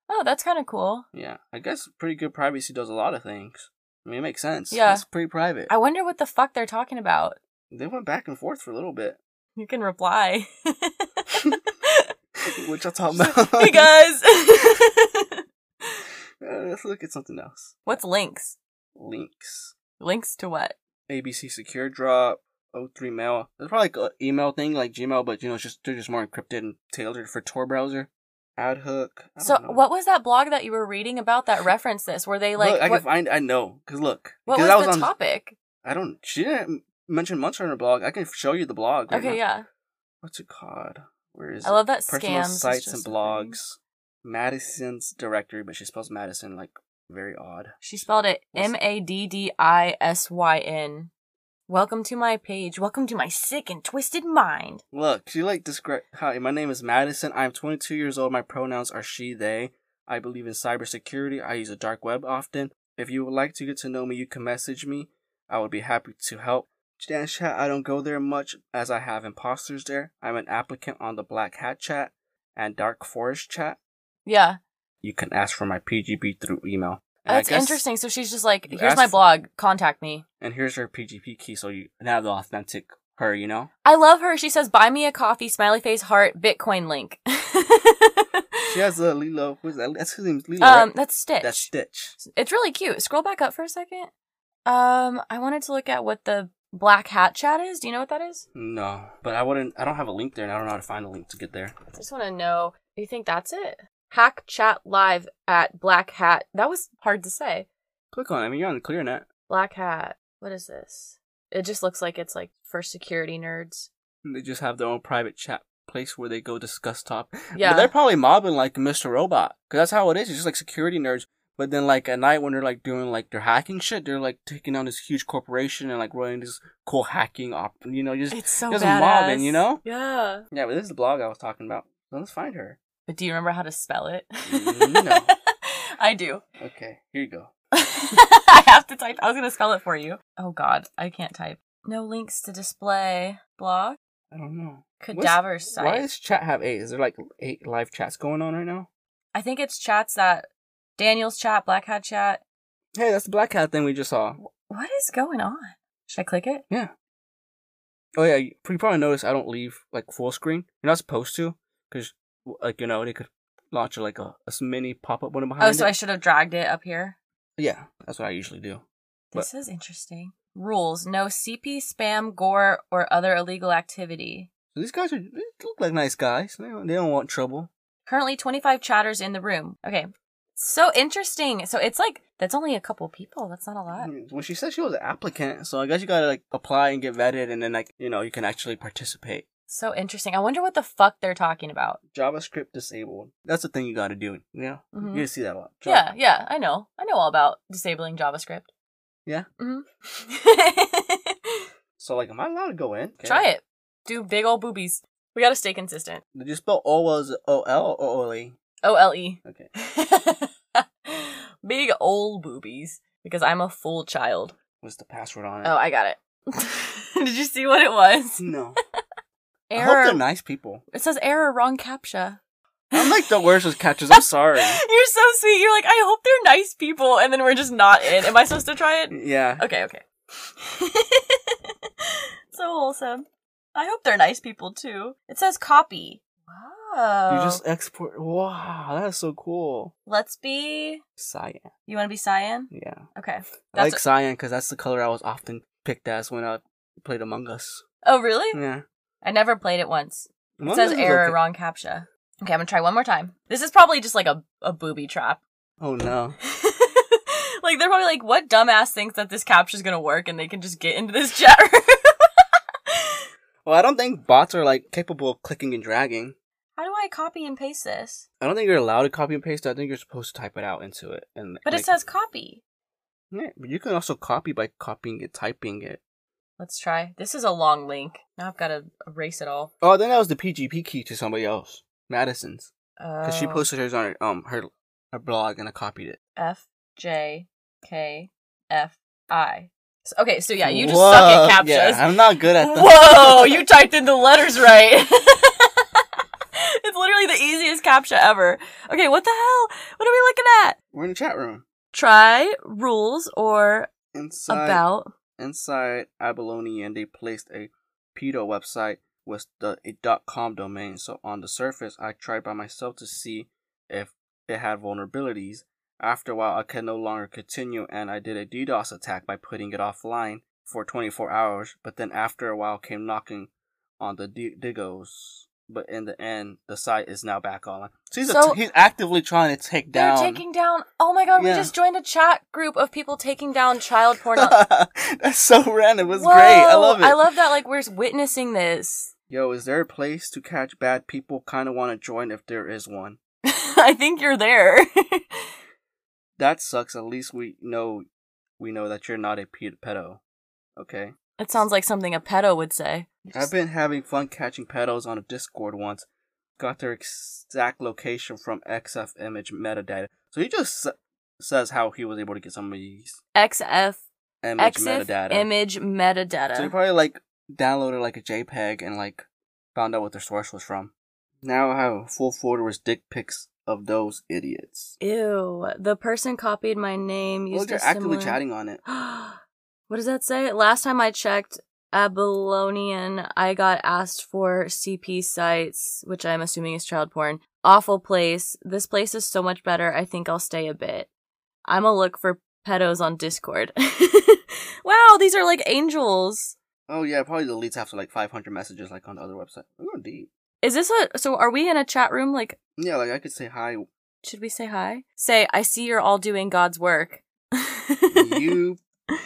Oh, that's kind of cool. Yeah, I guess pretty good privacy does a lot of things. I mean, it makes sense. Yeah. It's pretty private. I wonder what the fuck they're talking about. They went back and forth for a little bit. You can reply. Which I'll talk about. hey guys. Uh, let's look at something else. What's links? Links. Links to what? ABC Secure Drop. O3 Mail. It's probably like an email thing like Gmail, but you know, it's just they're just more encrypted and tailored for Tor browser. AdHook. So, know. what was that blog that you were reading about that referenced this? Were they like, look, I what, can find. I know, cause look, what 'cause was I the was on. topic? I don't. She didn't mention much on her blog. I can show you the blog. right okay, now. yeah. What's it called? Where is I it? love that Personal scams. sites and blogs. Madison's directory, but she spells Madison like very odd. She spelled it M A D D I S Y N. Welcome to my page. Welcome to my sick and twisted mind. Look, she like describe. Hi, my name is Madison. I'm 22 years old. My pronouns are she, they. I believe in cybersecurity. I use the dark web often. If you would like to get to know me, you can message me. I would be happy to help. Stand chat, I don't go there much as I have imposters there. I'm an applicant on the Black Hat chat and Dark Forest chat. Yeah. You can ask for my PGP through email. And That's interesting. So she's just like, here's my blog. Contact me. And here's her PGP key, so you have the authentic her. You know. I love her. She says, buy me a coffee, smiley face, heart, Bitcoin link. She has a Lilo. Who's that? That's his name's Lilo. um, right? that's Stitch. That's Stitch. It's really cute. Scroll back up for a second. Um, I wanted to look at what the black hat chat is. Do you know what that is? No, but I wouldn't. I don't have a link there, and I don't know how to find a link to get there. I just want to know. Do you think that's it? Hack chat live at black hat. That was hard to say. Click on it. I mean, you're on the ClearNet. Black hat. What is this? It just looks like it's like for security nerds. They just have their own private chat place where they go discuss top. Yeah. But they're probably mobbing like Mr. Robot, because that's how it is. It's just like security nerds. But then, like at night when they're like doing like their hacking shit, they're like taking down this huge corporation and like running this cool hacking op. You know, just It's so just badass. mobbing. You know. Yeah. Yeah, but this is the blog I was talking about. So let's find her. But do you remember how to spell it? Mm, No. I do. Okay, here you go. I have to type. I was gonna spell it for you. Oh God, I can't type. No links to display. Blog. I don't know. Cadaver site. Why does chat have eight? Is there like eight live chats going on right now? I think it's chats that Daniel's chat, Black Hat chat. Hey, that's the black hat thing we just saw. What is going on? Should I click it? Yeah. Oh yeah, you probably noticed I don't leave like full screen. You're not supposed to, because like you know they could launch like a, a mini pop up window behind Oh, so it. I should have dragged it up here. yeah, that's what I usually do. This is interesting. Rules: No CP, spam, gore, or other illegal activity. So these guys are they look like nice guys. They don't, they don't want trouble. Currently, 25 chatters in the room. Okay. So interesting. So it's like, that's only a couple people. That's not a lot. When she said she was an applicant, so I guess you gotta like apply and get vetted, and then like you know you can actually participate. So interesting. I wonder what the fuck they're talking about. JavaScript disabled. That's the thing you gotta do. Yeah, Mhm. you see that a lot. Yeah, yeah, I know. I know all about disabling JavaScript. Yeah? hmm So like, am I allowed to go in? Okay. Try it. Do big old boobies. We gotta stay consistent. Did you spell O as O L or O L E? O L E. Okay. Big old boobies. Because I'm a full child. What's the password on it? Oh, I got it. Did you see what it was? no. I hope Error. they're nice people. It says error, wrong captcha. I'm like the worst with catches. I'm sorry. You're so sweet. You're like, I hope they're nice people, and then we're just not in. Am I supposed to try it? Yeah. Okay, okay. so wholesome. I hope they're nice people too. It says copy. Wow. You oh. just export. Wow, that's so cool. Let's be. Cyan. You want to be cyan? Yeah. Okay. I like cyan because that's the color I was often picked as when I played Among Us. oh, really? Yeah. I never played it once. It says error, okay. wrong captcha. Okay, I'm gonna try one more time. This is probably just like a, a booby trap. Oh no. like they're probably like, what dumbass thinks that this captcha's gonna work and they can just get into this chat room? Well, I don't think bots are like capable of clicking and dragging. How do I copy and paste this? I don't think you're allowed to copy and paste. I think you're supposed to type it out into it. And But like- it says copy. yeah, but you can also copy by copying it, typing it. Let's try. This is a long link. Now I've got to erase it all. Oh, then that was the PGP key to somebody else, Madison's, because she Oh. posted hers on her um her her blog and I copied it. F J K F I. So- okay, so yeah, you just Whoa, suck at captchas. Yeah, I'm not good at that. Whoa, you typed in the letters right. it's literally the easiest captcha ever. Okay, what the hell? What are we looking at? We're in the chat room. Try rules or Inside about. inside abalone and they placed a pedo website with the a dot .com domain. So on the surface, I tried by myself to see if it had vulnerabilities. After a while, I could no longer continue, and I did a DDoS attack by putting it offline for 24 hours. But then after a while, came knocking on the D- Digos. But in the end, the site is now back online. So he's, So- t- he's actively trying to take down. They're taking down. Oh my god, we just joined a chat group of people taking down child porn. That's so random. It was Whoa, great. I love it. I love that. Like we're witnessing this. Yo, is there a place to catch bad people? Kind of want to join if there is one. I think you're there. That sucks. At least we know we know that you're not a pedo. Okay. it sounds like something a pedo would say. I've been having fun catching pedos on a Discord once. Got their exact location from EXIF image metadata. So he just s- says how he was able to get some of these EXIF image EXIF metadata. image metadata. So he probably like downloaded like a JPEG and like found out what their source was from. Now I have a full folder with dick pics of those idiots. Ew. The person copied my name. well, they're actively similar- chatting on it. what does that say? Last time I checked Abylonian, I got asked for CP sites, which I'm assuming is child porn. Awful place. This place is so much better. I think I'll stay a bit. I'm a look for pedos on Discord. wow, these are like angels. Oh yeah, probably deletes after like 500 messages, like on the other website. We're going deep. Is this a so are we in a chat room like Yeah, like I could say hi. should we say hi? Say I see you're all doing God's work. you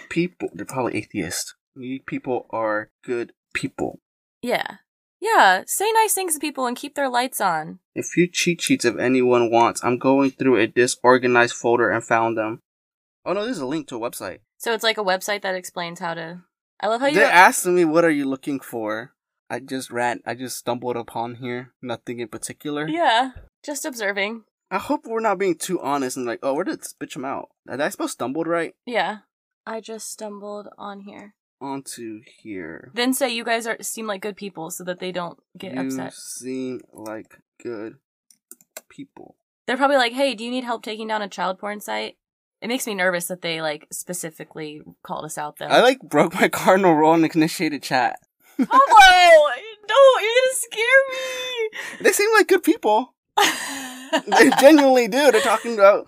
people, they're probably atheists. You people are good people. Yeah. Yeah, say nice things to people and keep their lights on. A few cheat sheets if anyone wants. I'm going through a disorganized folder and found them. Oh no, this is a link to a website. So it's like a website that explains how to. I love how you. They asked me, "What are you looking for?" I just ran. I just stumbled upon here. Nothing in particular. yeah, just observing. I hope we're not being too honest and like, oh, where did it bitch him out? Did I spell stumbled right? Yeah, I just stumbled on here. Onto here. Then say you guys are seem like good people, so that they don't get you upset. seem like good people. They're probably like, "Hey, do you need help taking down a child porn site?" It makes me nervous that they like specifically called us out though. I like broke my cardinal rule and initiated chat. Pablo, no, you're gonna scare me. They seem like good people. They genuinely do. They're talking about.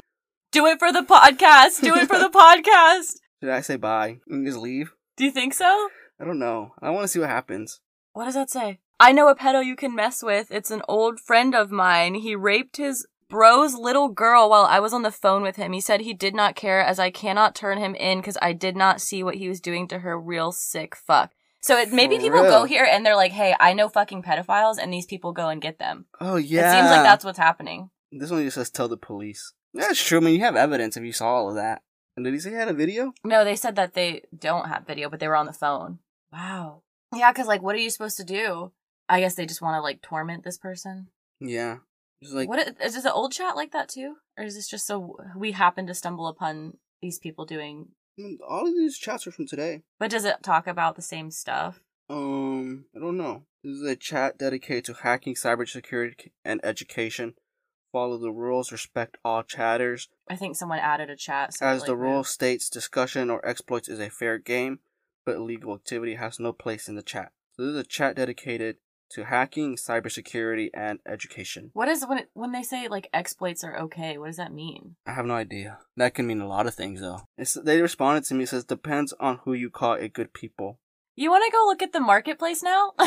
Do it for the podcast. Do it for the podcast. Should I say bye and just leave? Do you think so? I don't know. I want to see what happens. What does that say? I know a pedo you can mess with. It's an old friend of mine. He raped his bro's little girl while I was on the phone with him. He said he did not care as I cannot turn him in because I did not see what he was doing to her. Real sick fuck. So it, maybe For people real? go here and they're like, hey, I know fucking pedophiles, and these people go and get them. Oh yeah. It seems like that's what's happening. This one just says tell the police. Yeah, it's true. I mean, you have evidence if you saw all of that. And did he say he had a video? No, they said that they don't have video, but they were on the phone. Wow. Yeah, because like, what are you supposed to do? I guess they just want to like torment this person. Yeah. It's like what i- is this an old chat like that too, or is this just so we happen to stumble upon these people doing? mm, all of these chats are from today. But does it talk about the same stuff? Um, I don't know. This is a chat dedicated to hacking, cybersecurity, and education. Follow the rules. Respect all chatters. I think someone added a chat. As the like, rule states, discussion or exploits is a fair game, but illegal activity has no place in the chat. So this is a chat dedicated to hacking, cybersecurity, and education. What is when it, when they say like exploits are okay? What does that mean? I have no idea. That can mean a lot of things, though. It's, they responded to me. It says depends on who you call a good people. You want to go look at the marketplace now?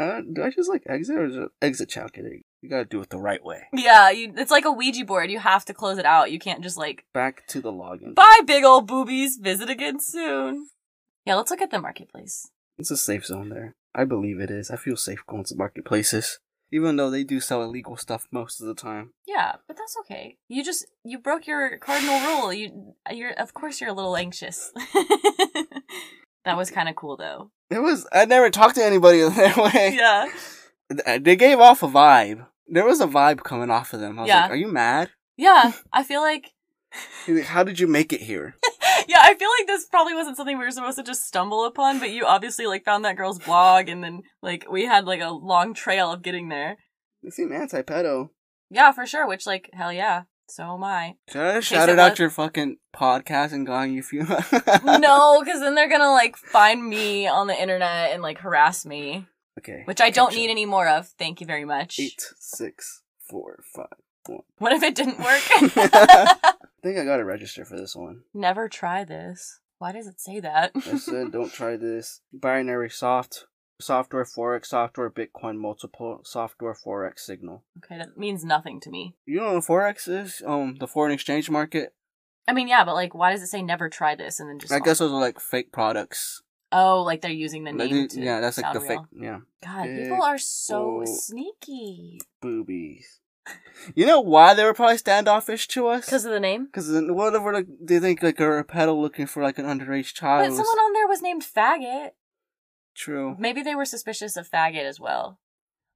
Uh, do I just like exit or just exit chat? Okay, you gotta do it the right way. yeah, you, it's like a Ouija board. You have to close it out. You can't just like Back to the login. bye, big old boobies. Visit again soon. Yeah, let's look at the marketplace. It's a safe zone there. I believe it is. I feel safe going to marketplaces, even though they do sell illegal stuff most of the time. Yeah, but that's okay. You just you broke your cardinal rule. You you're of course you're a little anxious. that was kind of cool though. It was. I never talked to anybody that way. Yeah. Th- They gave off a vibe. There was a vibe coming off of them. I was Yeah. like, "Are you mad? Yeah, I feel like How did you make it here?" yeah, I feel like this probably wasn't something we were supposed to just stumble upon, but you obviously like found that girl's blog and then like we had like a long trail of getting there. They seem anti-pedo. Yeah, for sure, which like hell yeah. So am I. Should I shouted it out was- your fucking podcast and gone you feel? no, cuz then they're going to like find me on the internet and like harass me, Okay. which I don't gotcha. need any more of. Thank you very much. Eight, six, four, five, one. What if it didn't work? I think I gotta register for this one. Never try this. Why does it say that? I said, don't try this. Binary soft, software forex, software Bitcoin multiple, software forex signal. okay, that means nothing to me. You know what forex is? Um, the foreign exchange market. I mean, yeah, but like, why does it say never try this and then just? I guess those are like fake products. Oh, like they're using the name. yeah, that's like the fake. Yeah, God, Big people are so sneaky boobies. You know why they were probably standoffish to us? because of the name. Because of whatever like, they think like a pedo looking for like an underage child. But someone on there was named Faggot. true. Maybe they were suspicious of Faggot as well.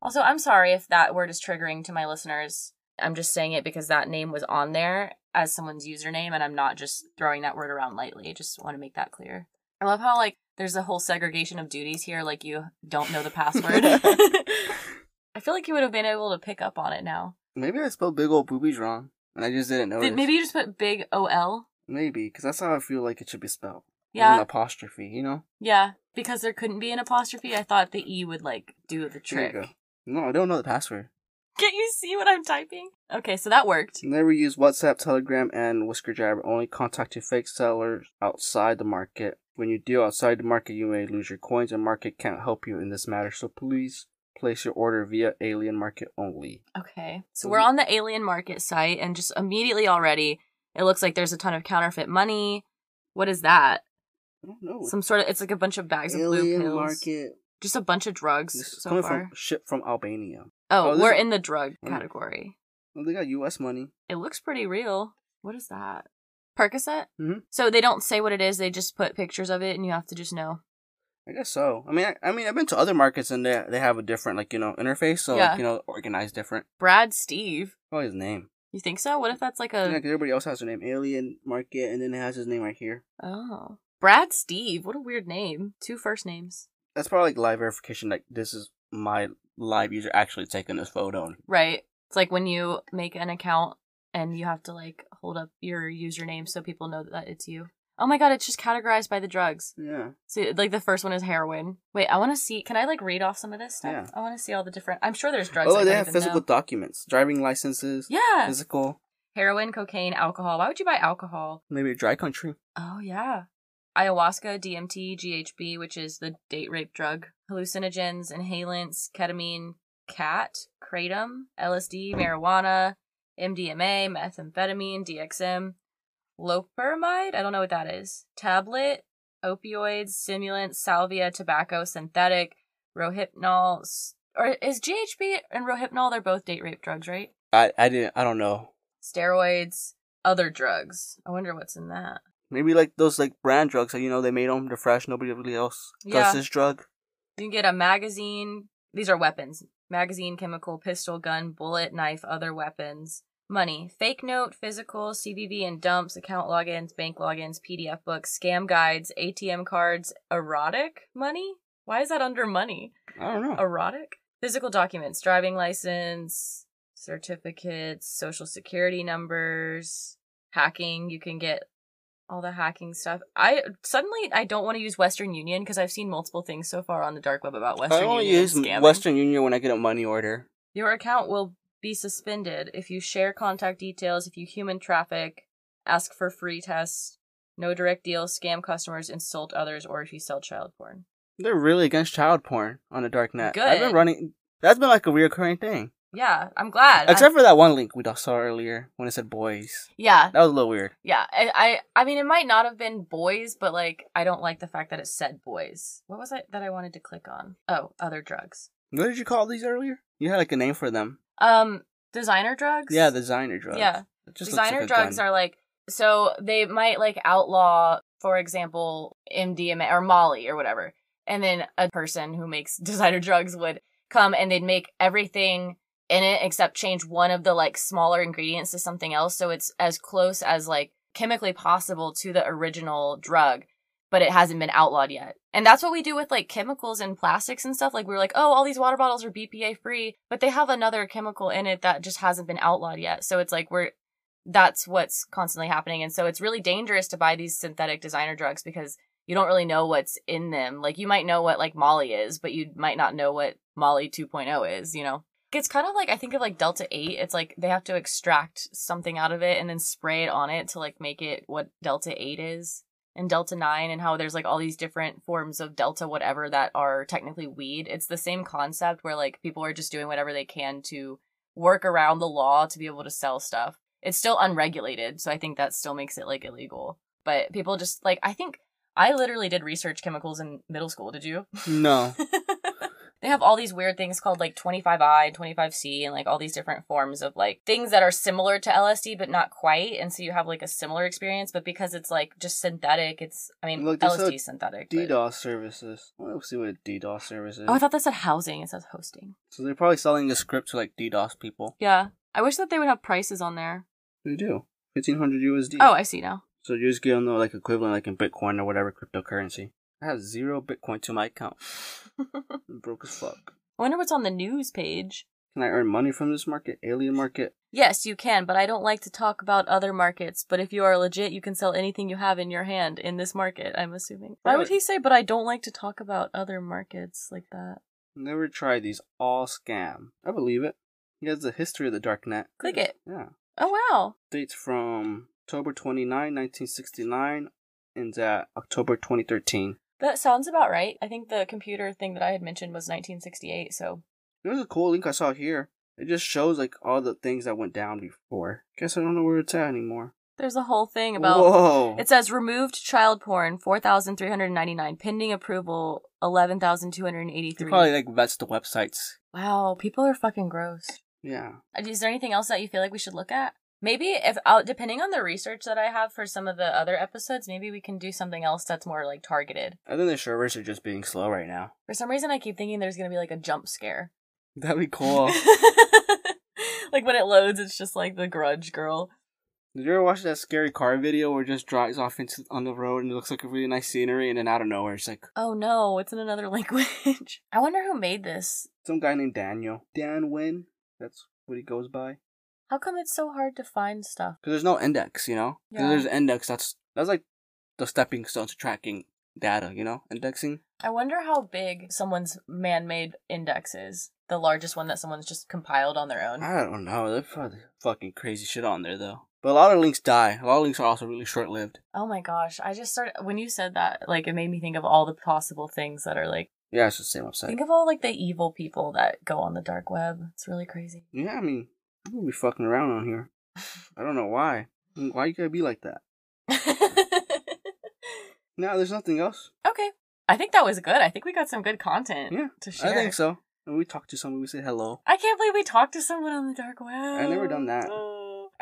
Also, I'm sorry if that word is triggering to my listeners. I'm just saying it because that name was on there as someone's username, and I'm not just throwing that word around lightly. I just want to make that clear. I love how like there's a whole segregation of duties here. Like you don't know the password. I feel like you would have been able to pick up on it now. Maybe I spelled big old boobies wrong, and I just didn't notice. Did, maybe you just put big OL? Maybe, because that's how I feel like it should be spelled. Yeah. An apostrophe, you know? Yeah. Because there couldn't be an apostrophe, I thought the E would like do the There you trick. go. No, I don't know the password. Can't you see what I'm typing? Okay, so that worked. Never use WhatsApp, Telegram, and Wickr Jabber. Only contact your fake sellers outside the market. When you deal outside the market, you may lose your coins, and market can't help you in this matter. So please place your order via Alien Market only. Okay. So we're on the alien market site and just immediately already it looks like there's a ton of counterfeit money. What is that? I don't know. Some sort of it's like a bunch of bags of blue Alien pills. Market. Just a bunch of drugs This is so coming far. from ship from Albania. oh, oh, this we're is- in the drug category. Well, they got U.S. money. It looks pretty real. What is that? Percocet? Mhm. So they don't say what it is, they just put pictures of it and you have to just know. I guess so. I mean, I, I mean, I've been to other markets and they they have a different like you know interface, so Yeah. like, you know organized different. Brad Steve. Probably his name. You think so? What if that's like Yeah, a 'cause everybody else has their name. Alien Market, and then it has his name right here. Oh. Brad Steve. What a weird name. Two first names. That's probably like live verification. Like this is my live user actually taking this photo. Right. It's like when you make an account and you have to like hold up your username so people know that it's you. Oh my god, it's just categorized by the drugs. Yeah. So like the first one is heroin. Wait, I want to see. Can I like read off some of this stuff? Yeah. I want to see all the different. I'm sure there's drugs. Oh, they have physical know. documents, driving licenses, Yeah. physical. Heroin, cocaine, alcohol. Why would you buy alcohol? Maybe a dry country. Oh yeah. Ayahuasca, DMT, GHB, which is the date rape drug, hallucinogens, inhalants, ketamine, khat, kratom, LSD, marijuana, MDMA, methamphetamine, DXM, loperamide, I don't know what that is, tablet, opioids, stimulants, salvia, tobacco, synthetic, rohypnol, or is GHB and rohypnol, they're both date rape drugs, right? I I didn't. I don't know. Steroids, other drugs. I wonder what's in that. Maybe like those like brand drugs. That, you know, they made them. They're fresh. Nobody really else does Yeah. this drug. You can get a magazine. These are weapons. Magazine, chemical, pistol, gun, bullet, knife, other weapons. Money. Fake note, physical, CVV and dumps, account logins, bank logins, PDF books, scam guides, ATM cards, erotic money? Why is that under money? I don't know. Erotic? Physical documents, driving license, certificates, social security numbers, hacking. You can get all the hacking stuff. I suddenly I don't want to use Western Union because I've seen multiple things so far on the dark web about Western Union. I only Union use scamming. Western Union when I get a money order. Your account will be suspended if you share contact details, if you human traffic, ask for free tests, no direct deals, scam customers, insult others, or if you sell child porn. They're really against child porn on the dark net. Good. I've been running. That's been like a reoccurring thing. Yeah, I'm glad. Except for that one link we saw earlier when it said boys. yeah, That was a little weird. Yeah, I, I I mean it might not have been boys, but like I don't like the fact that it said boys. What was it that I wanted to click on? Oh, other drugs. What did you call these earlier? You had like a name for them. Um designer drugs? Yeah, designer drugs. Yeah. Designer like drugs gun. are like so they might like outlaw for example MDMA or Molly or whatever. And then a person who makes designer drugs would come and they'd make everything in it except change one of the like smaller ingredients to something else so it's as close as like chemically possible to the original drug but it hasn't been outlawed yet. And that's what we do with like chemicals and plastics and stuff like we're like oh all these water bottles are bpa free but they have another chemical in it that just hasn't been outlawed yet so it's like we're that's what's constantly happening and so it's really dangerous to buy these synthetic designer drugs because you don't really know what's in them. Like you might know what like molly is but you might not know what molly 2.0 is you know it's kind of like I think of like Delta 8. It's like they have to extract something out of it and then spray it on it to like make it what Delta 8 is. And Delta 9 and how there's like all these different forms of Delta whatever that are technically weed. It's the same concept where like people are just doing whatever they can to work around the law to be able to sell stuff. It's still unregulated, so I think that still makes it like illegal. But people just like I think I literally did research chemicals in middle school. Did you? No. they have all these weird things called like 25i and 25c and like all these different forms of like things that are similar to lsd but not quite and so you have like a similar experience but because it's like just synthetic it's i mean Look, lsd synthetic but- DDoS services. Let's see what DDoS service is. oh i thought that said housing it says hosting so they're probably selling a script to like DDoS people. yeah i wish that they would have prices on there They do. Fifteen hundred USD. oh i see now So you just give them the like equivalent like in Bitcoin or whatever cryptocurrency. I have zero Bitcoin to my account. Broke as fuck. I wonder what's on the news page. Can I earn money from this market? Alien market? Yes, you can, but I don't like to talk about other markets. But if you are legit, you can sell anything you have in your hand in this market, I'm assuming. Why would he say, but I don't like to talk about other markets like that? Never tried these. All scam. I believe it. He has the history of the dark net. Click it. Yeah. Oh, wow. Dates from October 29, 1969, ends at October 2013. That sounds about right. I think the computer thing that I had mentioned was 1968, so. There's a cool link I saw here. It just shows like all the things that went down before. Guess I don't know where it's at anymore. There's a whole thing about. Whoa! It says removed child porn, 4,399. Pending approval, 11,283. probably like vets the websites. Wow, people are fucking gross. Yeah. Uh, is there anything else that you feel like we should look at? Maybe if uh, depending on the research that I have for some of the other episodes, maybe we can do something else that's more like targeted. I think the servers are just being slow right now. For some reason, I keep thinking there's gonna be like a jump scare. That'd be cool. like when it loads, it's just like the Grudge girl. Did you ever watch that scary car video where it just drives off into on the road and it looks like a really nice scenery and then out of nowhere it's like Oh no, it's in another language. I wonder who made this. some guy named Daniel. Dan Win. That's what he goes by. How come it's so hard to find stuff? Because there's no index, you know? Yeah. there's an index that's that's like the stepping stone to tracking data, you know? Indexing. I wonder how big someone's man-made index is. The largest one that someone's just compiled on their own. I don't know. There's probably fucking crazy shit on there though. But a lot of links die. A lot of links are also really short lived. Oh my gosh, I just started when you said that, like it made me think of all the possible things that are like Yeah, it's the same website. think of all like the evil people that go on the dark web. It's really crazy. Yeah, I mean, I'm gonna be fucking around on here. I don't know why. Why you gotta be like that? No, there's nothing else. okay. I think that was good. I think we got some good content Yeah, to share. I think so. And we talked to someone, we said hello. I can't believe we talked to someone on the dark web. I've never done that. Oh.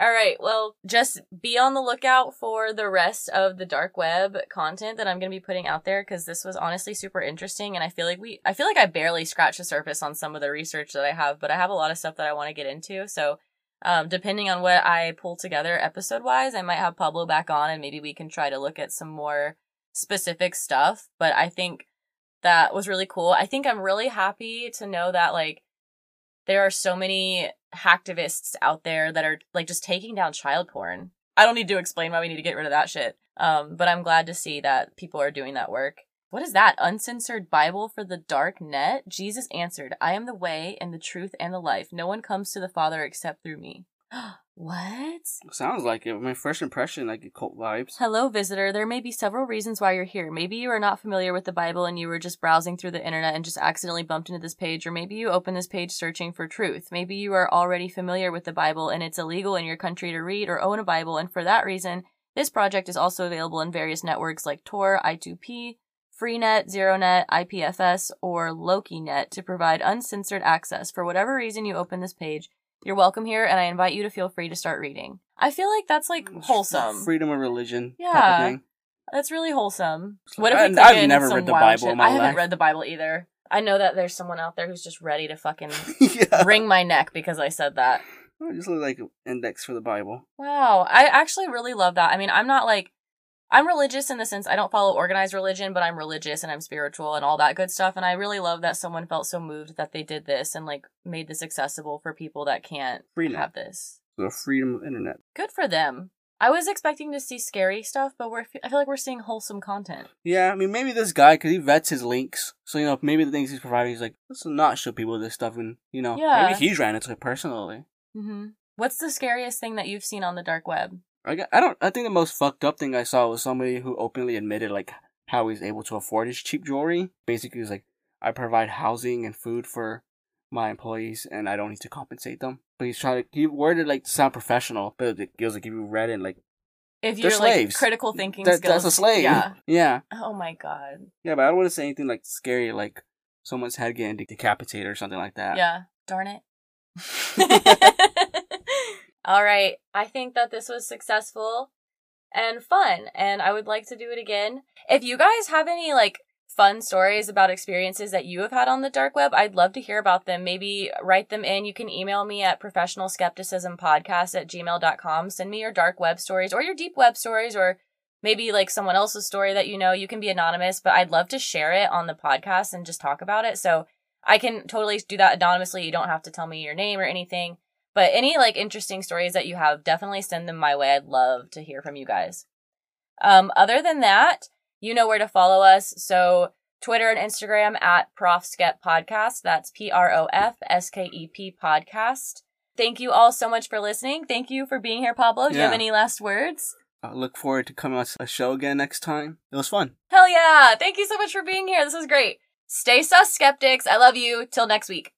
All right, well, just be on the lookout for the rest of the dark web content that I'm going to be putting out there because this was honestly super interesting, and I feel like we, I feel like I barely scratched the surface on some of the research that I have, but I have a lot of stuff that I want to get into. So, um, depending on what I pull together episode wise, I might have Pablo back on, and maybe we can try to look at some more specific stuff. But I think that was really cool. I think I'm really happy to know that like there are so many hacktivists out there that are like just taking down child porn. I don't need to explain why we need to get rid of that shit. Um, but I'm glad to see that people are doing that work. What is that? Uncensored Bible for the dark net? Jesus answered, I am the way and the truth and the life. No one comes to the Father except through me. what? Sounds like it. My first impression, like cult vibes. Hello, visitor. There may be several reasons why you're here. Maybe you are not familiar with the Bible and you were just browsing through the internet and just accidentally bumped into this page, or maybe you opened this page searching for truth. Maybe you are already familiar with the Bible and it's illegal in your country to read or own a Bible, and for that reason, this project is also available in various networks like Tor, I2P, Freenet, ZeroNet, IPFS, or LokiNet to provide uncensored access. For whatever reason you open this page, you're welcome here, and I invite you to feel free to start reading. I feel like that's like mm, wholesome. Freedom of religion. type of Yeah. thing. That's really wholesome. What if I- we click I've never read the Bible shit? in my I haven't life. read the Bible either. I know that there's someone out there who's just ready to fucking yeah. wring my neck because I said that. I just look like index for the Bible. Wow, I actually really love that. I mean, I'm not like I'm religious in the sense I don't follow organized religion, but I'm religious and I'm spiritual and all that good stuff. And I really love that someone felt so moved that they did this and like made this accessible for people that can't Freenet. have this. The freedom of internet. Good for them. I was expecting to see scary stuff, but we're I feel like we're seeing wholesome content. Yeah, I mean, maybe this guy, because he vets his links. So, you know, maybe the things he's providing, he's like, let's not show people this stuff. And, you know, Yeah. maybe he's ran into it personally. Mm-hmm. What's the scariest thing that you've seen on the dark web? I, got, I don't, I think the most fucked up thing I saw was somebody who openly admitted, like, how he's able to afford his cheap jewelry. Basically, he's like, I provide housing and food for my employees and I don't need to compensate them. But he's trying to, he worded like to sound professional, but it feels like if you read it, like, If you're like critical thinking that, skills, that's a slave. Yeah. Yeah. Oh my god. Yeah, but I don't want to say anything like scary, like someone's head getting decapitated or something like that. Yeah. Darn it. All right. I think that this was successful and fun, and I would like to do it again. If you guys have any like fun stories about experiences that you have had on the dark web, I'd love to hear about them. Maybe write them in. You can email me at professionalskepticismpodcast at gmail.com. Send me your dark web stories or your deep web stories or maybe like someone else's story that you know. You can be anonymous, but I'd love to share it on the podcast and just talk about it. So I can totally do that anonymously. You don't have to tell me your name or anything. But any like interesting stories that you have, definitely send them my way. I'd love to hear from you guys. Um, other than that, you know where to follow us. So Twitter and Instagram at Profskep Podcast. That's P R O F S K E P Podcast. Thank you all so much for listening. Thank you for being here, Pablo. Do you have any last words? I look forward to coming on a show again next time. It was fun. Hell yeah. Thank you so much for being here. This was great. Stay sus, skeptics. I love you. Till next week.